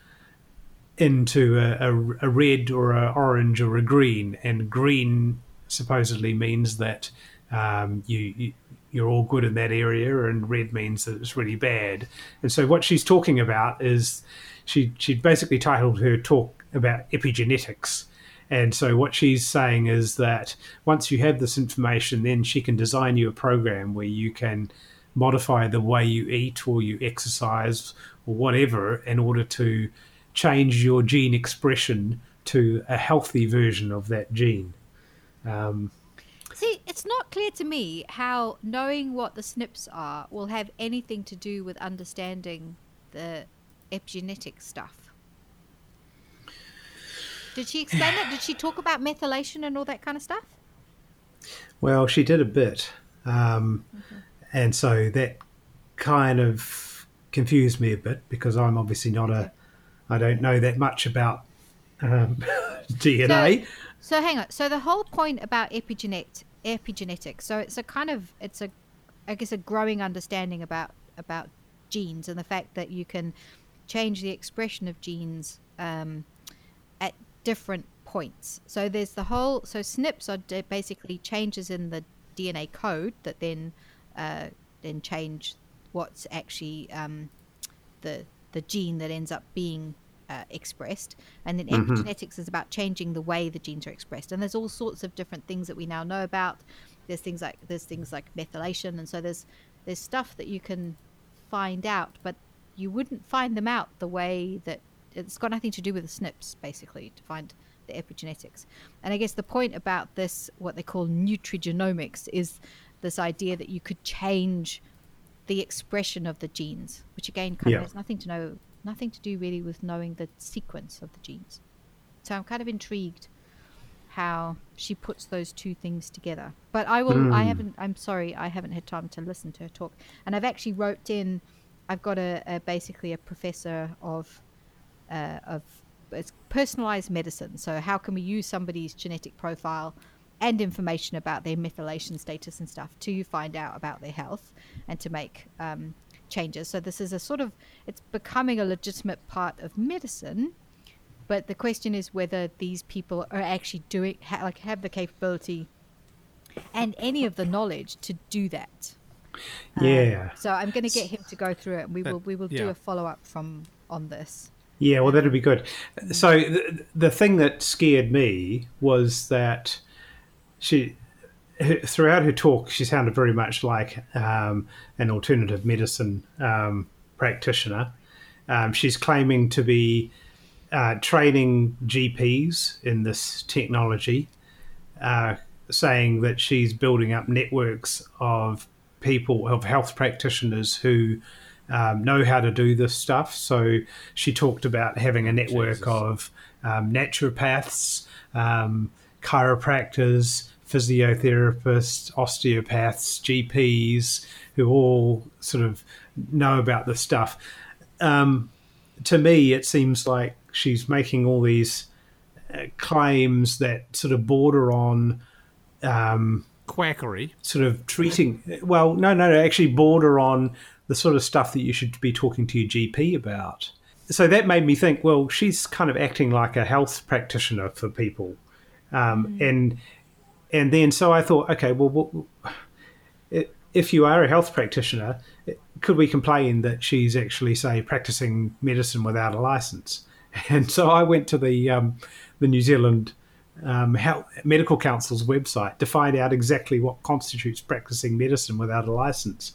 into a, a, a red or a orange or a green, and green supposedly means that um, you, you are all good in that area, and red means that it's really bad. And so what she's talking about is she she basically titled her talk about epigenetics. And so what she's saying is that once you have this information, then she can design you a program where you can modify the way you eat or you exercise or whatever in order to change your gene expression to a healthy version of that gene. Um, See, it's not clear to me how knowing what the SNPs are will have anything to do with understanding the epigenetic stuff. Did she explain that? Did she talk about methylation and all that kind of stuff? Well, she did a bit. Um, mm-hmm. And so that kind of confused me a bit because I'm obviously not a, I don't know that much about um, DNA. So, so hang on. So the whole point about epigenet, epigenetics. So it's a kind of it's a, I guess a growing understanding about about genes and the fact that you can change the expression of genes um, at different points. So there's the whole. So SNPs are basically changes in the DNA code that then uh, then change what's actually um, the the gene that ends up being uh, expressed. And then mm-hmm. epigenetics is about changing the way the genes are expressed. And there's all sorts of different things that we now know about. There's things like there's things like methylation, and so there's there's stuff that you can find out, but you wouldn't find them out the way that it's got nothing to do with the SNPs, basically, to find the epigenetics. And I guess the point about this, what they call nutrigenomics, is this idea that you could change the expression of the genes, which again kind yeah. of has nothing to know, nothing to do really with knowing the sequence of the genes. So I'm kind of intrigued how she puts those two things together. But I will. Mm. I hmm. haven't. I'm sorry. I haven't had time to listen to her talk. And I've actually wrote in. I've got a, a basically a professor of uh, of it's personalized medicine. So how can we use somebody's genetic profile and information about their methylation status and stuff to find out about their health and to make um, changes. So this is a sort of it's becoming a legitimate part of medicine. But the question is whether these people are actually doing ha- like have the capability and any of the knowledge to do that. Yeah. Um, so I'm going to get him to go through it, and we will we will yeah. do a follow up from on this. Yeah, well, that'd be good. So the, the thing that scared me was that she throughout her talk she sounded very much like um, an alternative medicine um, practitioner. Um, she's claiming to be uh, training GPs in this technology. Uh, saying that she's building up networks of people, of health practitioners who um, know how to do this stuff. So she talked about having a network Jesus. of um, naturopaths, um, chiropractors, physiotherapists, osteopaths, GPs, who all sort of know about this stuff. Um, to me, it seems like she's making all these uh, claims that sort of border on um, Quackery. sort of treating. Well, no, no, no, actually border on the sort of stuff that you should be talking to your GP about. So that made me think. Well, she's kind of acting like a health practitioner for people, um, and and then so I thought, okay, well, what, if you are a health practitioner, could we complain that she's actually say practicing medicine without a license? And so I went to the um, the New Zealand um, Health, Medical Council's website to find out exactly what constitutes practicing medicine without a license.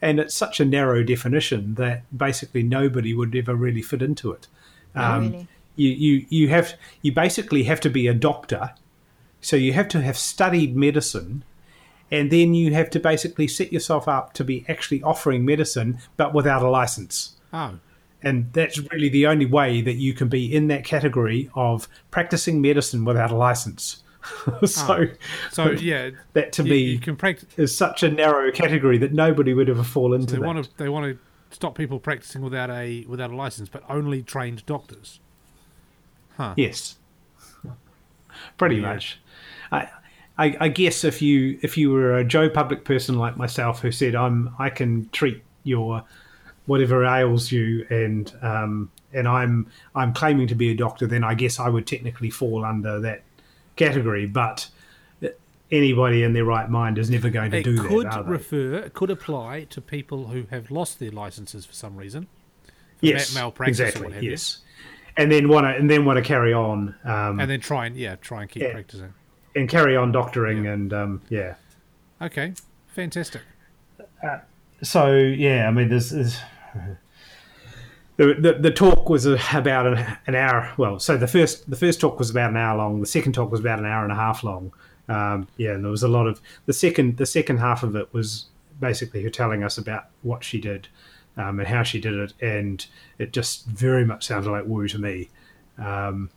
And it's such a narrow definition that basically nobody would ever really fit into it. Um, really? you, you, you have you basically have to be a doctor, so you have to have studied medicine, and then you have to basically set yourself up to be actually offering medicine, but without a license Oh, and that's really the only way that you can be in that category of practicing medicine without a license. so, oh. so yeah, that to you, me you can practice. is such a narrow category that nobody would ever fall into They that. want to they want to stop people practicing without a without a license, but only trained doctors. Huh. Yes, pretty Weird. much. I, I, I guess if you if you were a Joe Public person like myself who said I'm I can treat your whatever ails you and um, and I'm I'm claiming to be a doctor, then I guess I would technically fall under that category. But anybody in their right mind is never going to It do that. Are they? refer, it could apply to people who have lost their licenses for some reason. yes, ma- malpractice exactly. have you. yes, and then want to and then want to carry on um, And then try and yeah, try and keep Yeah. practicing. And carry on doctoring and um, yeah. Okay, fantastic. so yeah, I mean, there's, there's the, the the talk was about an, an hour. Well, so the first the first talk was about an hour long. The second talk was about an hour and a half long. Um, yeah, and there was a lot of the second the second half of it was basically her telling us about what she did um, and how she did it, and it just very much sounded like woo to me. Um,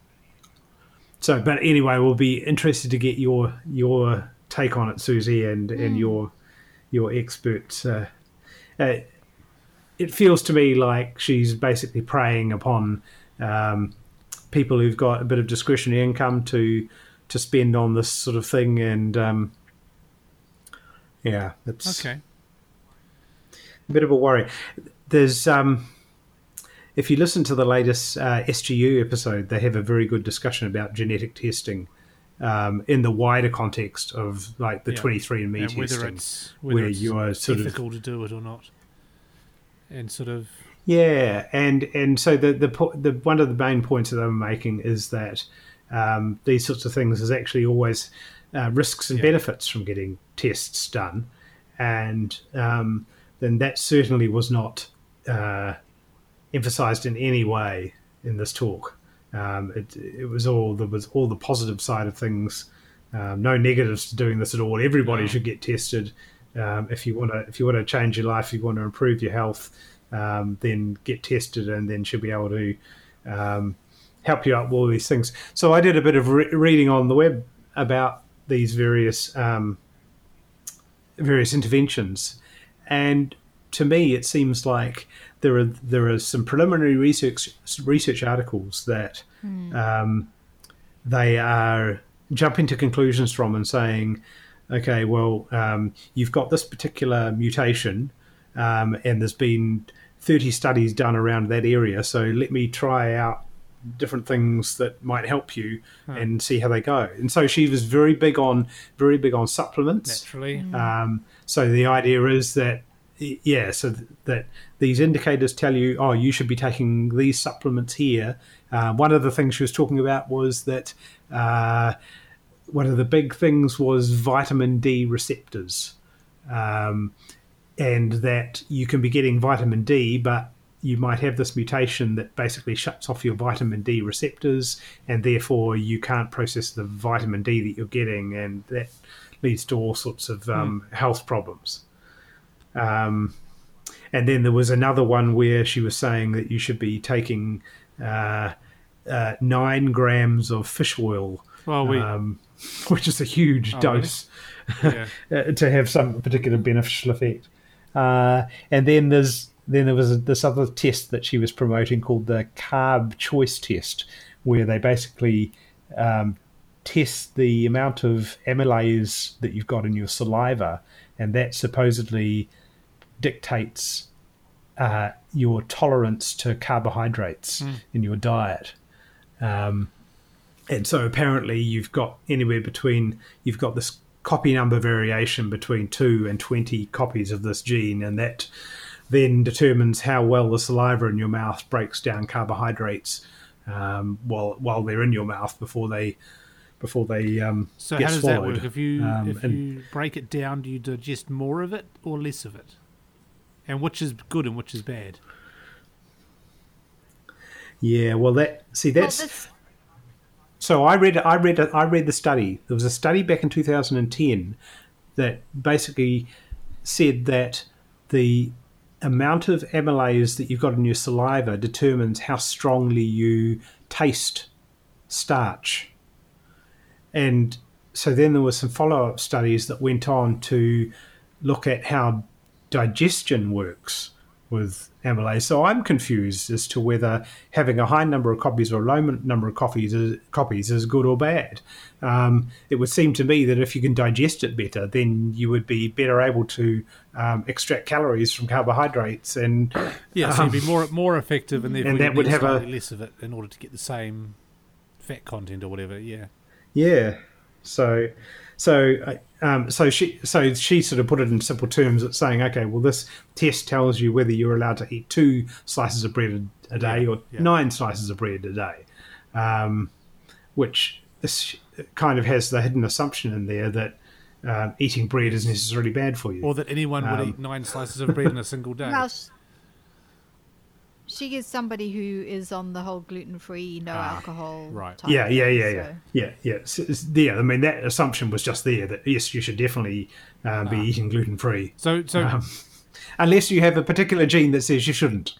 so, but anyway, we'll be interested to get your your take on it, Susie, and and your your expert. Uh, uh, it feels to me like she's basically preying upon um, people who've got a bit of discretionary income to to spend on this sort of thing, and um, yeah, it's Okay. a bit of a worry. There's um, if you listen to the latest uh, SGU episode, they have a very good discussion about genetic testing um, in the wider context of like the Yeah. 23andMe And whether testing. it's whether where it's you are sort of- ethical to do it or not, and sort of Yeah, and and so the the the one of the main points that I'm making is that um, these sorts of things is actually always uh, risks and Yeah. benefits from getting tests done, and um, then that certainly was not uh, emphasized in any way in this talk. Um, it it was all there was all the positive side of things. Um, no negatives to doing this at all. Everybody No. should get tested. Um, if you want to, if you want to change your life, if you want to improve your health, um, then get tested, and then she'll be able to um, help you out with all these things. So I did a bit of re- reading on the web about these various um, various interventions, and to me, it seems like there are there are some preliminary research research articles that um, they are jumping to conclusions from and saying, okay, well, um, you've got this particular mutation, um, and there's been 30 studies done around that area. So let me try out different things that might help you and see how they go. And so she was very big on very big on supplements. naturally. Um, so the idea is that, yeah, so th- that these indicators tell you, oh, you should be taking these supplements here. Uh, one of the things she was talking about was that uh, one of the big things was vitamin D receptors, um, and that you can be getting vitamin D, but you might have this mutation that basically shuts off your vitamin D receptors, and therefore you can't process the vitamin D that you're getting, and that leads to all sorts of um, health problems. Um, and then there was another one where she was saying that you should be taking uh, uh, nine grams of fish oil, Well, we um, which is a huge Oh, dose yeah. uh, to have some particular beneficial effect. Uh, and then there's then there was this other test that she was promoting called the carb choice test, where they basically um, test the amount of amylase that you've got in your saliva, and that supposedly dictates uh, your tolerance to carbohydrates in your diet. Um, and so apparently you've got anywhere between you've got this copy number variation between 2 and 20 copies of this gene and that then determines how well the saliva in your mouth breaks down carbohydrates um, while while they're in your mouth before they before they um, So how does swallowed. that work? If you Um, if you break it down, do you digest more of it or less of it? And which is good and which is bad? yeah, well that see Well, that's this, So I read, I read, I read the study. There was a study back in 2010 that basically said that the amount of amylase that you've got in your saliva determines how strongly you taste starch. And so then there were some follow-up studies that went on to look at how digestion works with amylase. So I'm confused as to whether having a high number of copies or a low number of copies is, copies is good or bad. Um, it would seem to me that if you can digest it better, then you would be better able to um, extract calories from carbohydrates. And Yeah, so um, you'd be more more effective, and therefore and that you'd have a- less of it in order to get the same fat content or whatever. Yeah. Yeah. So, so, uh, um, so she, so she sort of put it in simple terms. It's saying, okay, well, this test tells you whether you're allowed to eat two slices of bread a, a day Yeah, or yeah. nine slices of bread a day, um, which is, kind of has the hidden assumption in there that um, eating bread is necessarily bad for you. Or that anyone would Um, eat nine slices of bread in a single day. well, sh- she is somebody who is on the whole gluten-free, no Ah, alcohol. right. type yeah, yeah, thing, yeah, yeah, so- yeah, yeah. S- s- yeah. I mean, that assumption was just there that yes, you should definitely uh, be Ah. eating gluten free. So, so Um, unless you have a particular gene that says you shouldn't.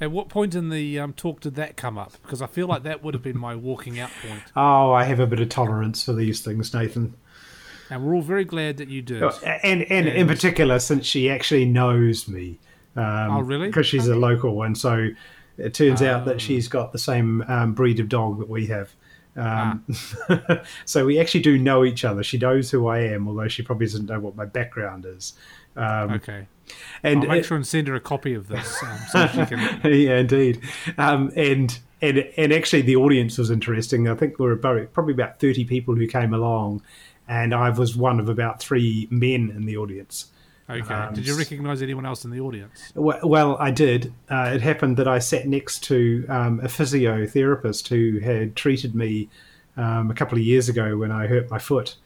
at what point in the um, talk did that come up? Because I feel like that would have been my walking out point. Oh, I have a bit of tolerance for these things, Nathan. And we're all very glad that you did. Oh, And and in particular, since she actually knows me. Um, Oh, really? Because she's a local, and so it turns out Oh. that she's got the same um, breed of dog that we have. Um, Ah. so we actually do know each other. She knows who I am, although she probably doesn't know what my background is. Um, Okay. and I'll make it- sure and send her a copy of this um, so she can. yeah, indeed. Um, and and and actually, the audience was interesting. I think there were about, probably about thirty people who came along, and I was one of about three men in the audience. Okay. Um, Did you recognise anyone else in the audience? Well, well I did. Uh, it happened that I sat next to um, a physiotherapist who had treated me um, a couple of years ago when I hurt my foot,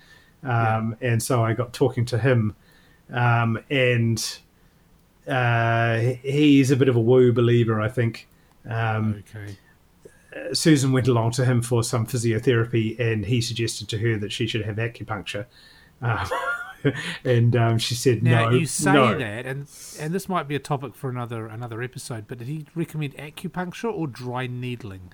um, and so I got talking to him, um, and uh, he's a bit of a woo believer, I think. Um, Okay. Susan went along to him for some physiotherapy, and he suggested to her that she should have acupuncture. Um, and um, she said Now no. you say no. that, and and this might be a topic for another another episode. But did he recommend acupuncture or dry needling?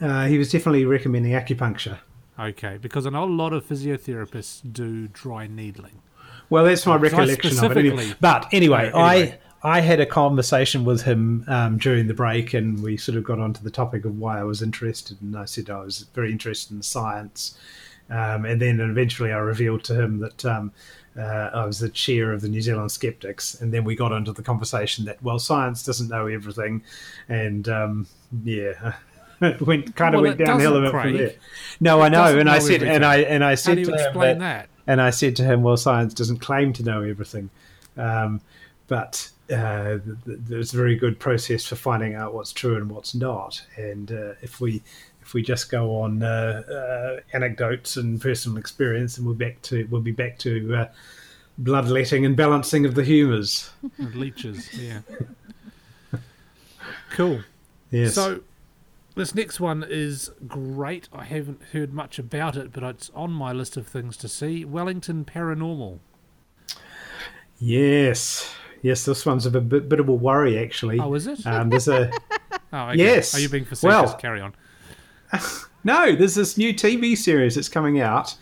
Uh, he was definitely recommending acupuncture. Okay, because I know a lot of physiotherapists do dry needling. Well, that's my recollection of it. But anyway, Uh, anyway. I I had a conversation with him um, during the break, and we sort of got onto the topic of why I was interested, and I said I was very interested in science, um, and then eventually I revealed to him that. Um, uh, I was the chair of the New Zealand Skeptics, and then we got into the conversation that well, science doesn't know everything, and um, yeah, it went kind of Well, went downhill a bit doesn't, from there. No, I know, and I know said, and I and I How said you to him that, that? and I said to him, "Well, science doesn't claim to know everything, um, but uh, th- th- there's a very good process for finding out what's true and what's not. And uh, if we if we just go on uh, uh, anecdotes and personal experience, and we're back to we'll be back to uh, bloodletting and balancing of the humours. Leeches, yeah. Cool. Yes. So this next one is great. I haven't heard much about it, but it's on my list of things to see. Wellington Paranormal. yes. Yes, this one's a bit, bit of a worry, actually. Oh, is it? Um, there's a oh, okay. yes. Are you being facetious? Well- Carry on. no. There's this new TV series that's coming out,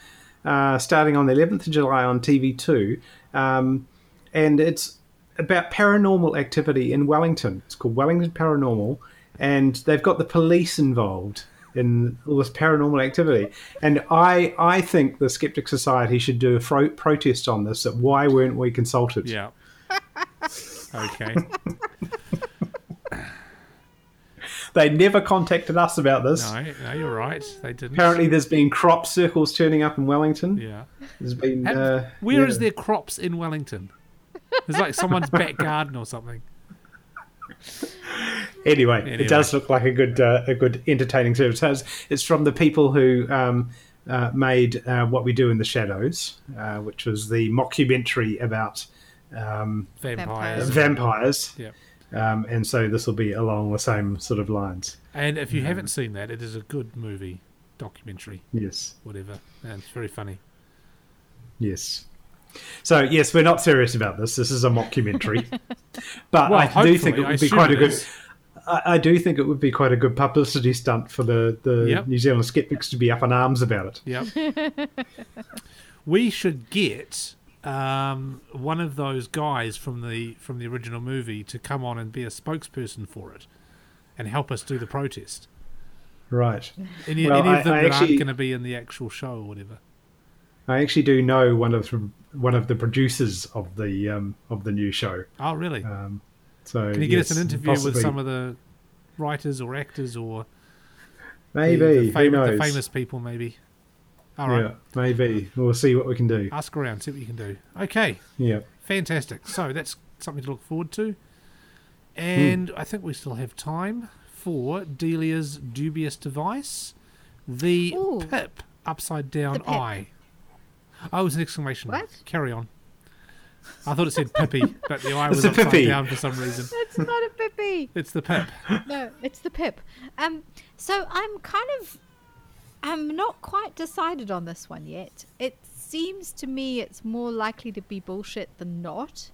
uh, starting on the 11th of July on TV2, um, and it's about paranormal activity in Wellington. It's called Wellington Paranormal, and they've got the police involved in all this paranormal activity. And I, I think the Skeptic Society should do a fro- protest on this. That why weren't we consulted? Yeah. okay. They never contacted us about this. No, no, you're right. They didn't. Apparently, there's been crop circles turning up in Wellington. Yeah. There's been. Uh, Where is yeah. there crops in Wellington? It's like someone's back garden or something. Anyway, Anyway. it does look like a good, uh, a good entertaining service. So It's, it's from the people who um, uh, made uh, What We Do in the Shadows, uh, which was the mockumentary about um, Vampires. vampires. Yeah. Um, and so this will be along the same sort of lines. And if you haven't seen that, it is a good movie, documentary, Yes, whatever. And it's very funny. yes. So yes, we're not serious about this. This is a mockumentary, but Well, I do think it would be quite a good. I, I do think it would be quite a good publicity stunt for the, the Yep. New Zealand skeptics to be up in arms about it. Yep. we should get um, one of those guys from the from the original movie to come on and be a spokesperson for it, and help us do the protest. Right. Any, Well, any of them I that actually- aren't going to be in the actual show or whatever. I actually do know one of the, one of the producers of the um, of the new show. Oh, really? Um, so Can you get us an interview with some of the writers or actors or maybe the, who fam- the famous people? Maybe. All right. Yeah, maybe we'll see what we can do. Ask around, see what you can do. Okay. Yeah. Fantastic. So that's something to look forward to. And Hmm. I think we still have time for Deliah's dubious device, the Ooh. Pip upside down The Pip. eye. Oh, it was an exclamation. mark. What? Carry on. I thought it said Pippy, but the eye It's was a upside Pippy. down for some reason. It's not a Pippi. It's the Pip. No, it's the Pip. Um, so I'm kind of, I'm not quite decided on this one yet. It seems to me it's more likely to be bullshit than not.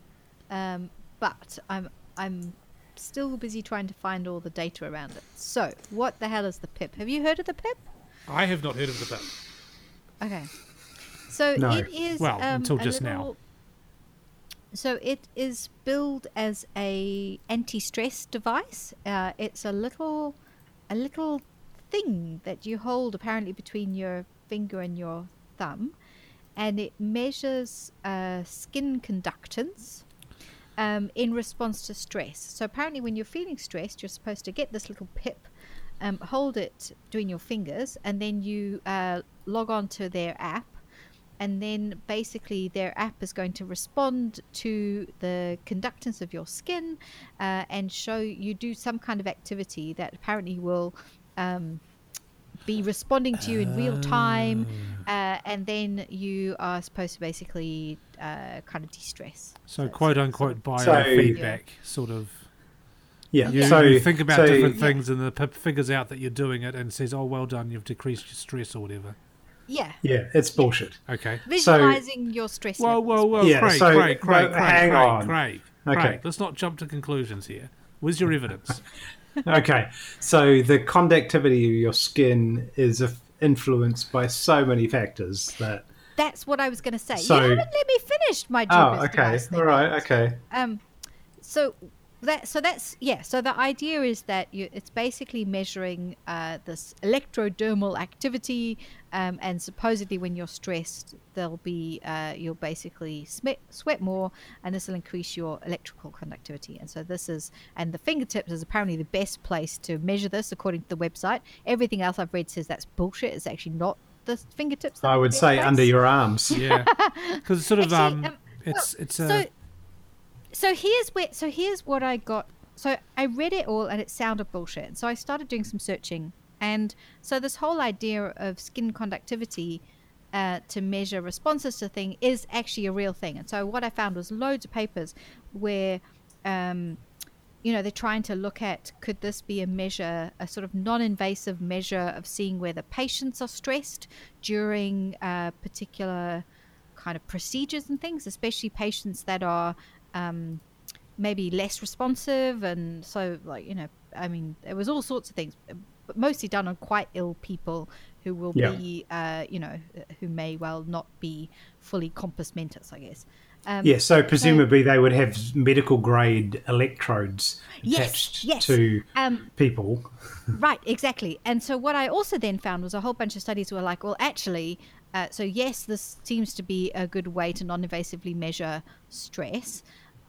Um, but I'm, I'm still busy trying to find all the data around it. So, what the hell is the Pip? Have you heard of the Pip? I have not heard of the Pip. Okay. So No. it is Well, um, until a just now. little- So it is billed as a anti-stress device. Uh, it's a little, a little thing that you hold apparently between your finger and your thumb, and it measures uh, skin conductance. Um, in response to stress. So apparently, when you're feeling stressed, you're supposed to get this little pip, um, hold it between your fingers, and then you uh, log on to their app, and then basically their app is going to respond to the conductance of your skin uh, and show you do some kind of activity that apparently will um, be responding to you in real time, uh, and then you are supposed to basically uh, kind of de-stress. So, it's quote unquote, of- So- biofeedback, sort of. Yeah. You, so you think about so- different Yeah. things, and the Pip figures out that you're doing it and says, "Oh, well done, you've decreased your stress or whatever." Yeah, Yeah, it's bullshit. Okay. visualizing your stress. Whoa, levels. whoa, whoa, Yeah, Craig, so- Craig, Craig, no, Craig, hang Craig, on. Craig, Okay. Craig. Let's not jump to conclusions here. Where's your evidence? okay, so the conductivity of your skin is influenced by so many factors that. That's what I was going to say. So- you haven't let me finish my Oh, okay, all right, okay. Um, so that so that's yeah. So the idea is that you it's basically measuring uh, this electrodermal activity, um, and supposedly when you're stressed, there'll be uh, you'll basically sweat sweat more, and this will increase your electrical conductivity. And so this is and the fingertips is apparently the best place to measure this according to the website. Everything else I've read says that's bullshit. It's actually not the fingertips. I are the would best say place. under your arms. Yeah, because it's sort of Actually, um, um, it's it's a so so here's where so here's what i got. So i read it all and it sounded bullshit. So i started doing some searching. And so this whole idea of skin conductivity uh, to measure responses to thing is actually a real thing. And so what i found was loads of papers where um, you know, they're trying to look at could this be a measure, a sort of non invasive measure of seeing whether patients are stressed during uh, particular kind of procedures and things, especially patients that are um, maybe less responsive. And so, like, you know, I mean, there was all sorts of things, but mostly done on quite ill people who will Yeah. be, uh, you know, who may well not be fully compos mentis, I guess. Um, Yeah, so presumably they would have medical grade electrodes Yes, attached yes. to Um, people. Right, exactly. And so what I also then found was a whole bunch of studies were like, well, actually, uh, so yes, this seems to be a good way to non-invasively measure stress,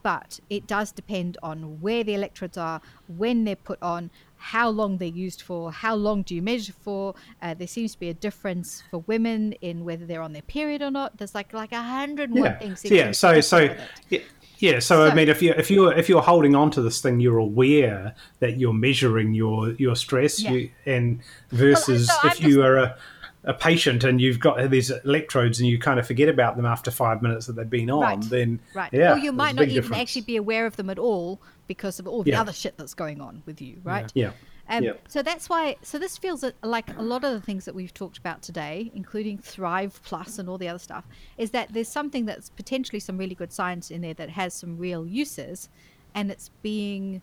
but it does depend on where the electrodes are, when they're put on, how long they're used for, how long do you measure for. Uh, there seems to be a difference for women in whether they're on their period or not. There's like like a hundred one Yeah, things. yeah. So, so different with it. yeah, yeah. So, I mean, if you if you if you're holding on to this thing, you're aware that you're measuring your your stress, Yeah. you, and versus so I'm if you are a a patient and you've got these electrodes and you kind of forget about them after five minutes that they've been on, Right. then Right. yeah, or you might not even difference. actually be aware of them at all because of all the Yeah. other shit that's going on with you, right? Yeah. Um, Yeah. So that's why. So this feels like a lot of the things that we've talked about today, including Thrive Plus and all the other stuff, is that there's something that's potentially some really good science in there that has some real uses, and it's being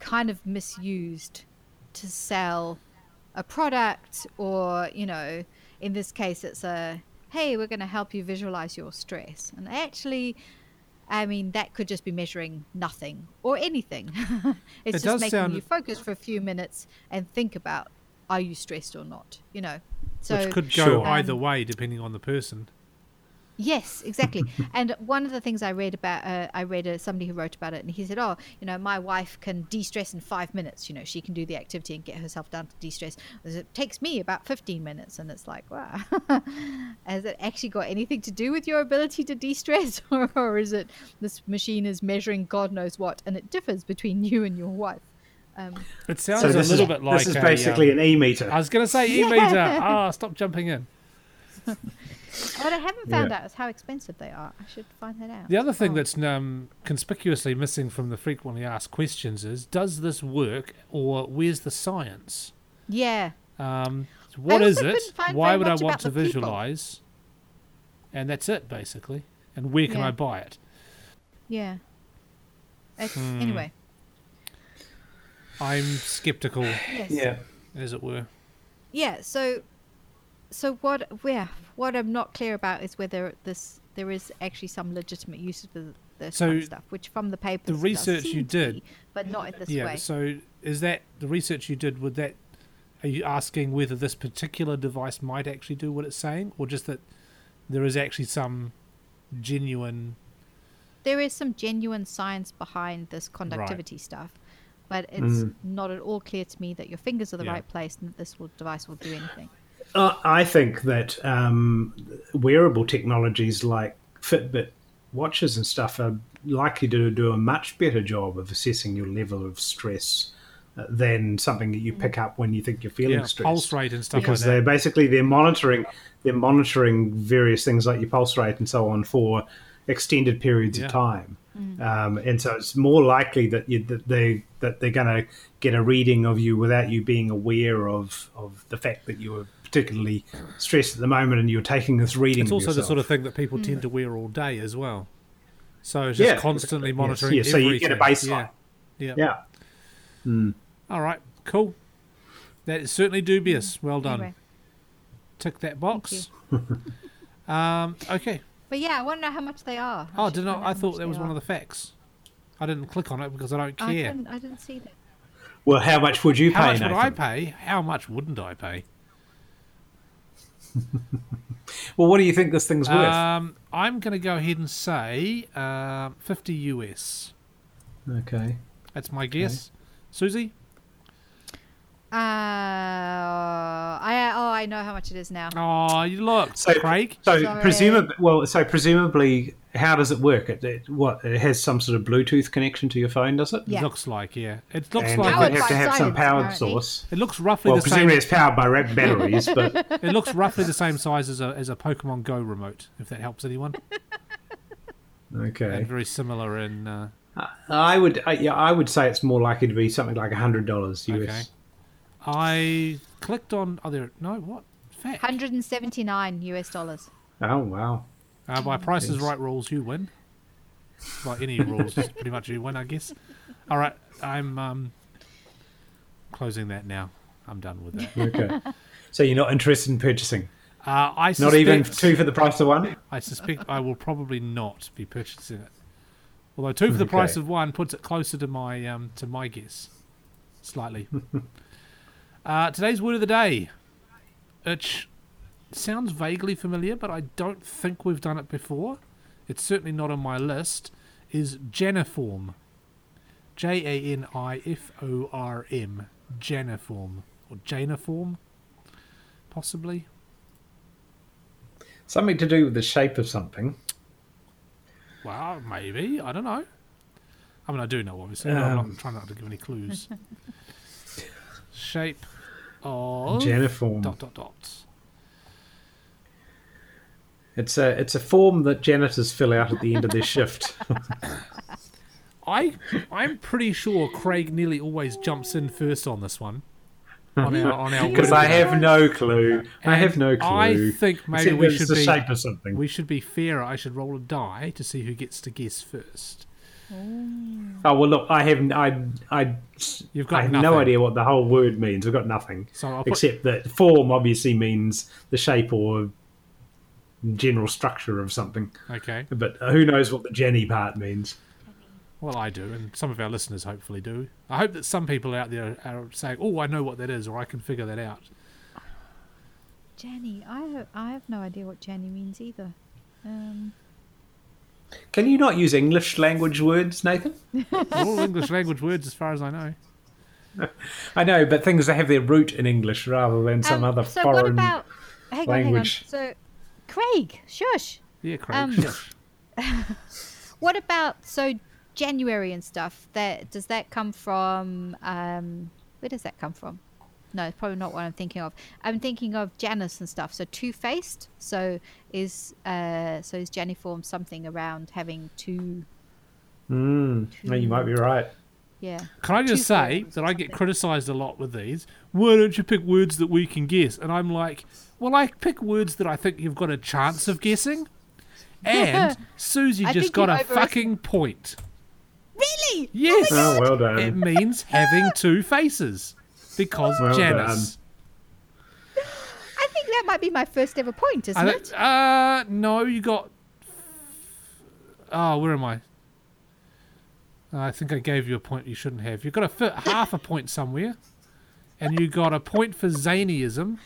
kind of misused to sell a product or you know in this case it's a hey we're going to help you visualize your stress and actually i mean that could just be measuring nothing or anything it's It just making sound- you focus for a few minutes and think about are you stressed or not you know so which could go Sure. either Um, way depending on the person. Yes, exactly. and one of the things I read about, uh, I read uh, somebody who wrote about it, and he said, "Oh, you know, my wife can de-stress in five minutes. You know, she can do the activity and get herself down to de-stress. It takes me about fifteen minutes." And it's like, wow, has it actually got anything to do with your ability to de-stress, or, or is it this machine is measuring God knows what, and it differs between you and your wife? Um, It sounds So a little is, bit like this is a, basically um, an e meter. I was going to say e-meter. Ah, stop jumping in. What I haven't found Yeah. out is how expensive they are. I should find that out. The other thing Oh. that's um, conspicuously missing from the frequently asked questions is: Does this work, or where's the science? yeah, Um, so what it? Why would I want to the people. visualize? And that's it, basically. And where can Yeah. I buy it? yeah. It's, Hmm. Anyway, I'm skeptical, yes. yeah. as it were. yeah so so what yeah what i'm not clear about is whether this there is actually some legitimate use for this kind of stuff which from the paper the research you seem to did- be, but not in this yeah. way So is that the research you did? Would that are you asking whether this particular device might actually do what it's saying, or just that there is actually some genuine? there is some genuine science behind this conductivity stuff but it's Mm. not at all clear to me that your fingers are the Yeah. right place and that this will, device will do anything Uh, I think that um, wearable technologies like Fitbit watches and stuff are likely to do a much better job of assessing your level of stress uh, than something that you pick up when you think you're feeling Yeah, stressed. pulse rate and stuff because like they're that. basically they're monitoring they're monitoring various things like your pulse rate and so on for extended periods Yeah. of time. Um, and so it's more likely that you, that they that they're going to get a reading of you without you being aware of of the fact that you were particularly stressed at the moment and you're taking this reading. It's of also the sort of thing that people tend to hmm. wear all day as well. So it's just Yeah. constantly Yes, monitoring. yeah, so you get a baseline. Yeah. yeah. yeah. Hmm. All right. Cool. That is certainly dubious. Hmm. Well done. anyway Tick that box. um, okay. but yeah i want to know how much they are Oh, should did not? I thought much that they was one of the facts. I didn't click on it because I don't I care. didn't, I didn't see that Well, how much would you pay? How much would I pay? How much wouldn't I pay? Well, what do you think this thing's worth? Um, I'm going to go ahead and say um 50 US. okay. That's my guess. Susie? uh i oh i know how much it is now Oh, you look, So, Craig. so Sorry. presumably, well, so presumably, how does it work? It, it what it has some sort of Bluetooth connection to your phone, does it? Yeah. It looks like, yeah. It looks and like it Powered would have to have some science, power apparently. source. it looks roughly Well, the same. presumably it's powered by ra- batteries, but It looks roughly the same size as a as a Pokemon Go remote, if that helps anyone. okay. And very similar in uh, I would, I, yeah, I would say it's more likely to be something like hundred dollars US. Okay. I clicked on. Oh, there. No, what? Fact. 179 US dollars. Oh wow! Uh, by Price is Right rules, you win. By any rules, pretty much you win, I guess. All right, I'm um, closing that now. I'm done with that. Okay, so you're not interested in purchasing? Uh, I Not even two for the price of one? I suspect I will probably not be purchasing it. Although two for the price of one puts it closer to my um, to my guess, slightly. uh, today's word of the day, which sounds vaguely familiar, but I don't think we've done it before. It's certainly not on my list. Is Janiform, J A N I F O R M, Janiform or Janiform, possibly. Something to do with the shape of something. Well, maybe. I don't know. I mean, I do know, obviously. but I'm Um. not trying not to give any clues. Shape of Janiform. dot dot dot. It's a it's a form that janitors fill out at the end of their shift. I I'm pretty sure Craig nearly always jumps in first on this one. On our on our Because I of the day. have no clue. I have no clue. I think maybe Except we should the be shape of something. we should be fairer. I should roll a die to see who gets to guess first. Oh well, look, I have I I You've got I have nothing. no idea what the whole word means. I've got nothing So put, except that form obviously means the shape or general structure of something. okay. But who knows what the Jenny part means? Well, I do, and some of our listeners hopefully do. I hope that some people out there are saying, "Oh, I know what that is," or "I can figure that out." Jenny, I have, I have no idea what Jenny means either. Um, Can you not use English language words, Nathan? all English language words, as far as I know. I know, but things that have their root in English rather than some um, other so foreign. what about? Hang language. on, hang on. So, Craig, shush. Yeah, Craig. Um, shush. What about so January and stuff? That does that come from? Um, where does that come from? No, it's probably not what I'm thinking of. I'm thinking of Janus and stuff. So two faced. So is uh, so is Janiform something around having two? Mm, no, you might be right. Yeah. Can I just two say that I get criticised a lot with these? Why don't you pick words that we can guess? And I'm like, well, I pick words that I think you've got a chance of guessing. And Susie just got a fucking point. Really? Yes, Oh, well done. it means having two faces because Well Janus. I think that might be my first ever point, isn't I it? thi- uh, no, you got. Oh, where am I? I think I gave you a point you shouldn't have. You've got a fi- half a point somewhere, and you got a point for zanyism.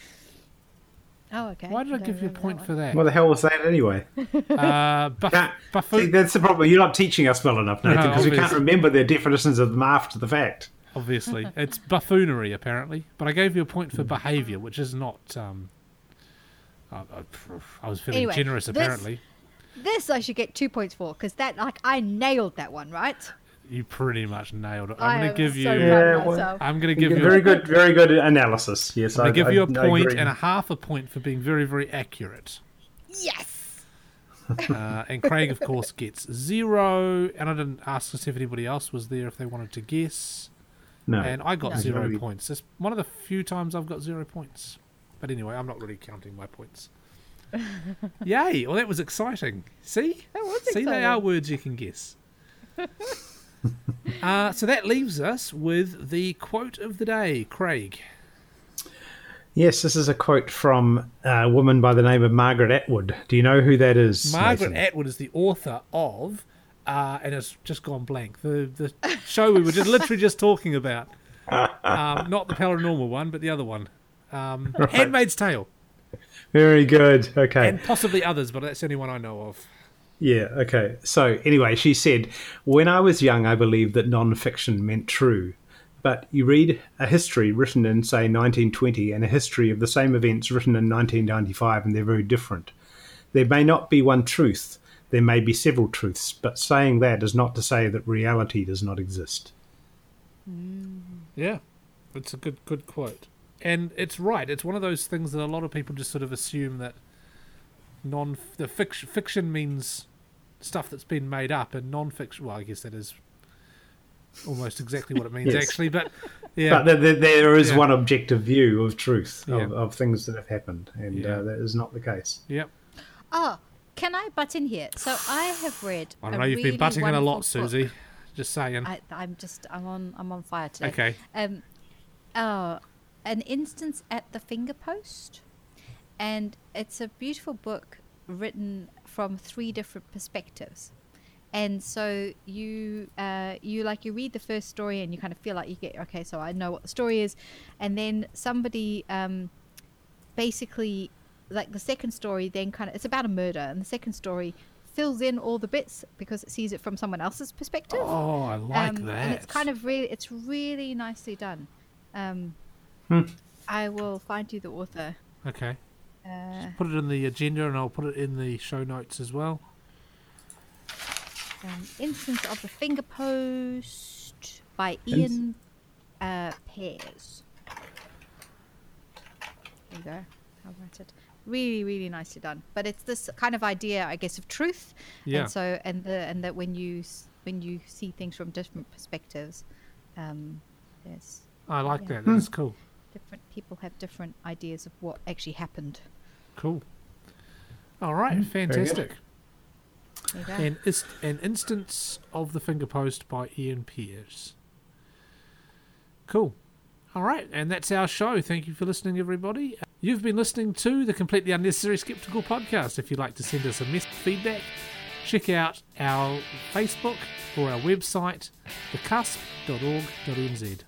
Oh, okay. Why did I don't give you a point that for that? What the hell was that anyway? Uh, buff- Can't- See, that's the problem. You're not teaching us well enough, Nathan, No, because we can't remember the definitions of them after the fact. Obviously, it's buffoonery apparently. But I gave you a point for behaviour, which is not. Um, I, I, I was feeling Anyway, generous this- apparently. This I should get two points for because that like I nailed that one, right? You pretty much nailed it. I I'm going to give you. so proud Yeah, well- I'm going to give you. very good, very good analysis. Yes, I'm I going to give you a I point agree. and a half a point for being very, very accurate. Yes. Uh, and Craig, of course, gets zero. And I didn't ask to if anybody else was there if they wanted to guess. no. And I got No. zero Nobody- points. It's one of the few times I've got zero points. But anyway, I'm not really counting my points. Yay! Well, that was exciting. See? That was See, they are words you can guess. uh, so that leaves us with the quote of the day, Craig. Yes, this is a quote from a woman by the name of Margaret Atwood. Do you know who that is? Margaret Nathan? Atwood is the author of, uh, and it's just gone blank. The the show we were just literally just talking about, um, not the paranormal one, but the other one, um, Handmaid's Tale, Very good. Okay. and possibly others, but that's the only one I know of. Yeah, okay. So, anyway, she said, When I was young, I believed that non fiction meant true. But you read a history written in, say, 1920 and a history of the same events written in 1995, and they're very different. There may not be one truth, there may be several truths, but saying that is not to say that reality does not exist. Yeah, it's a good good quote, and it's right. It's one of those things that a lot of people just sort of assume that non the fiction fiction means stuff that's been made up, and non-fiction. Well, I guess that is almost exactly what it means Yes. actually, but yeah, But there, there, there is Yeah. one objective view of truth of, Yeah. of things that have happened, and Yeah. uh, that is not the case. yep. Oh, can I butt in here? So I have read. I don't know. You've really been butting in a lot, book. Susie. Just saying. I, I'm just I'm on I'm on fire today. okay. Um, oh, an instance at the finger post, and it's a beautiful book written from three different perspectives. And so you uh, you like you read the first story and you kind of feel like you get okay, so I know what the story is, and then somebody um, basically like the second story then kind of it's about a murder, and the second story fills in all the bits because it sees it from someone else's perspective Oh, I like um, that. And it's kind of really, it's really nicely done. Um, Hmm. I will find you the author. okay. Uh, Put it in the agenda, and I'll put it in the show notes as well. um, Instance of the Finger Post by Iain uh, Pears. There you go. I'll write it. Really, really nicely done. But it's this kind of idea, I guess, of truth. Yeah. And so, and the and that when you when you see things from different perspectives, um, there's I like Yeah. that. That's cool. Different people have different ideas of what actually happened. Cool. All right. Mm, fantastic. There you go. An, ist- an instance of the finger post by Iain Pierce. Cool. All right, and that's our show. Thank you for listening, everybody. You've been listening to the Completely Unnecessary Skeptical podcast. If you'd like to send us a mess feedback, check out our Facebook or our website, thecusp.org.nz.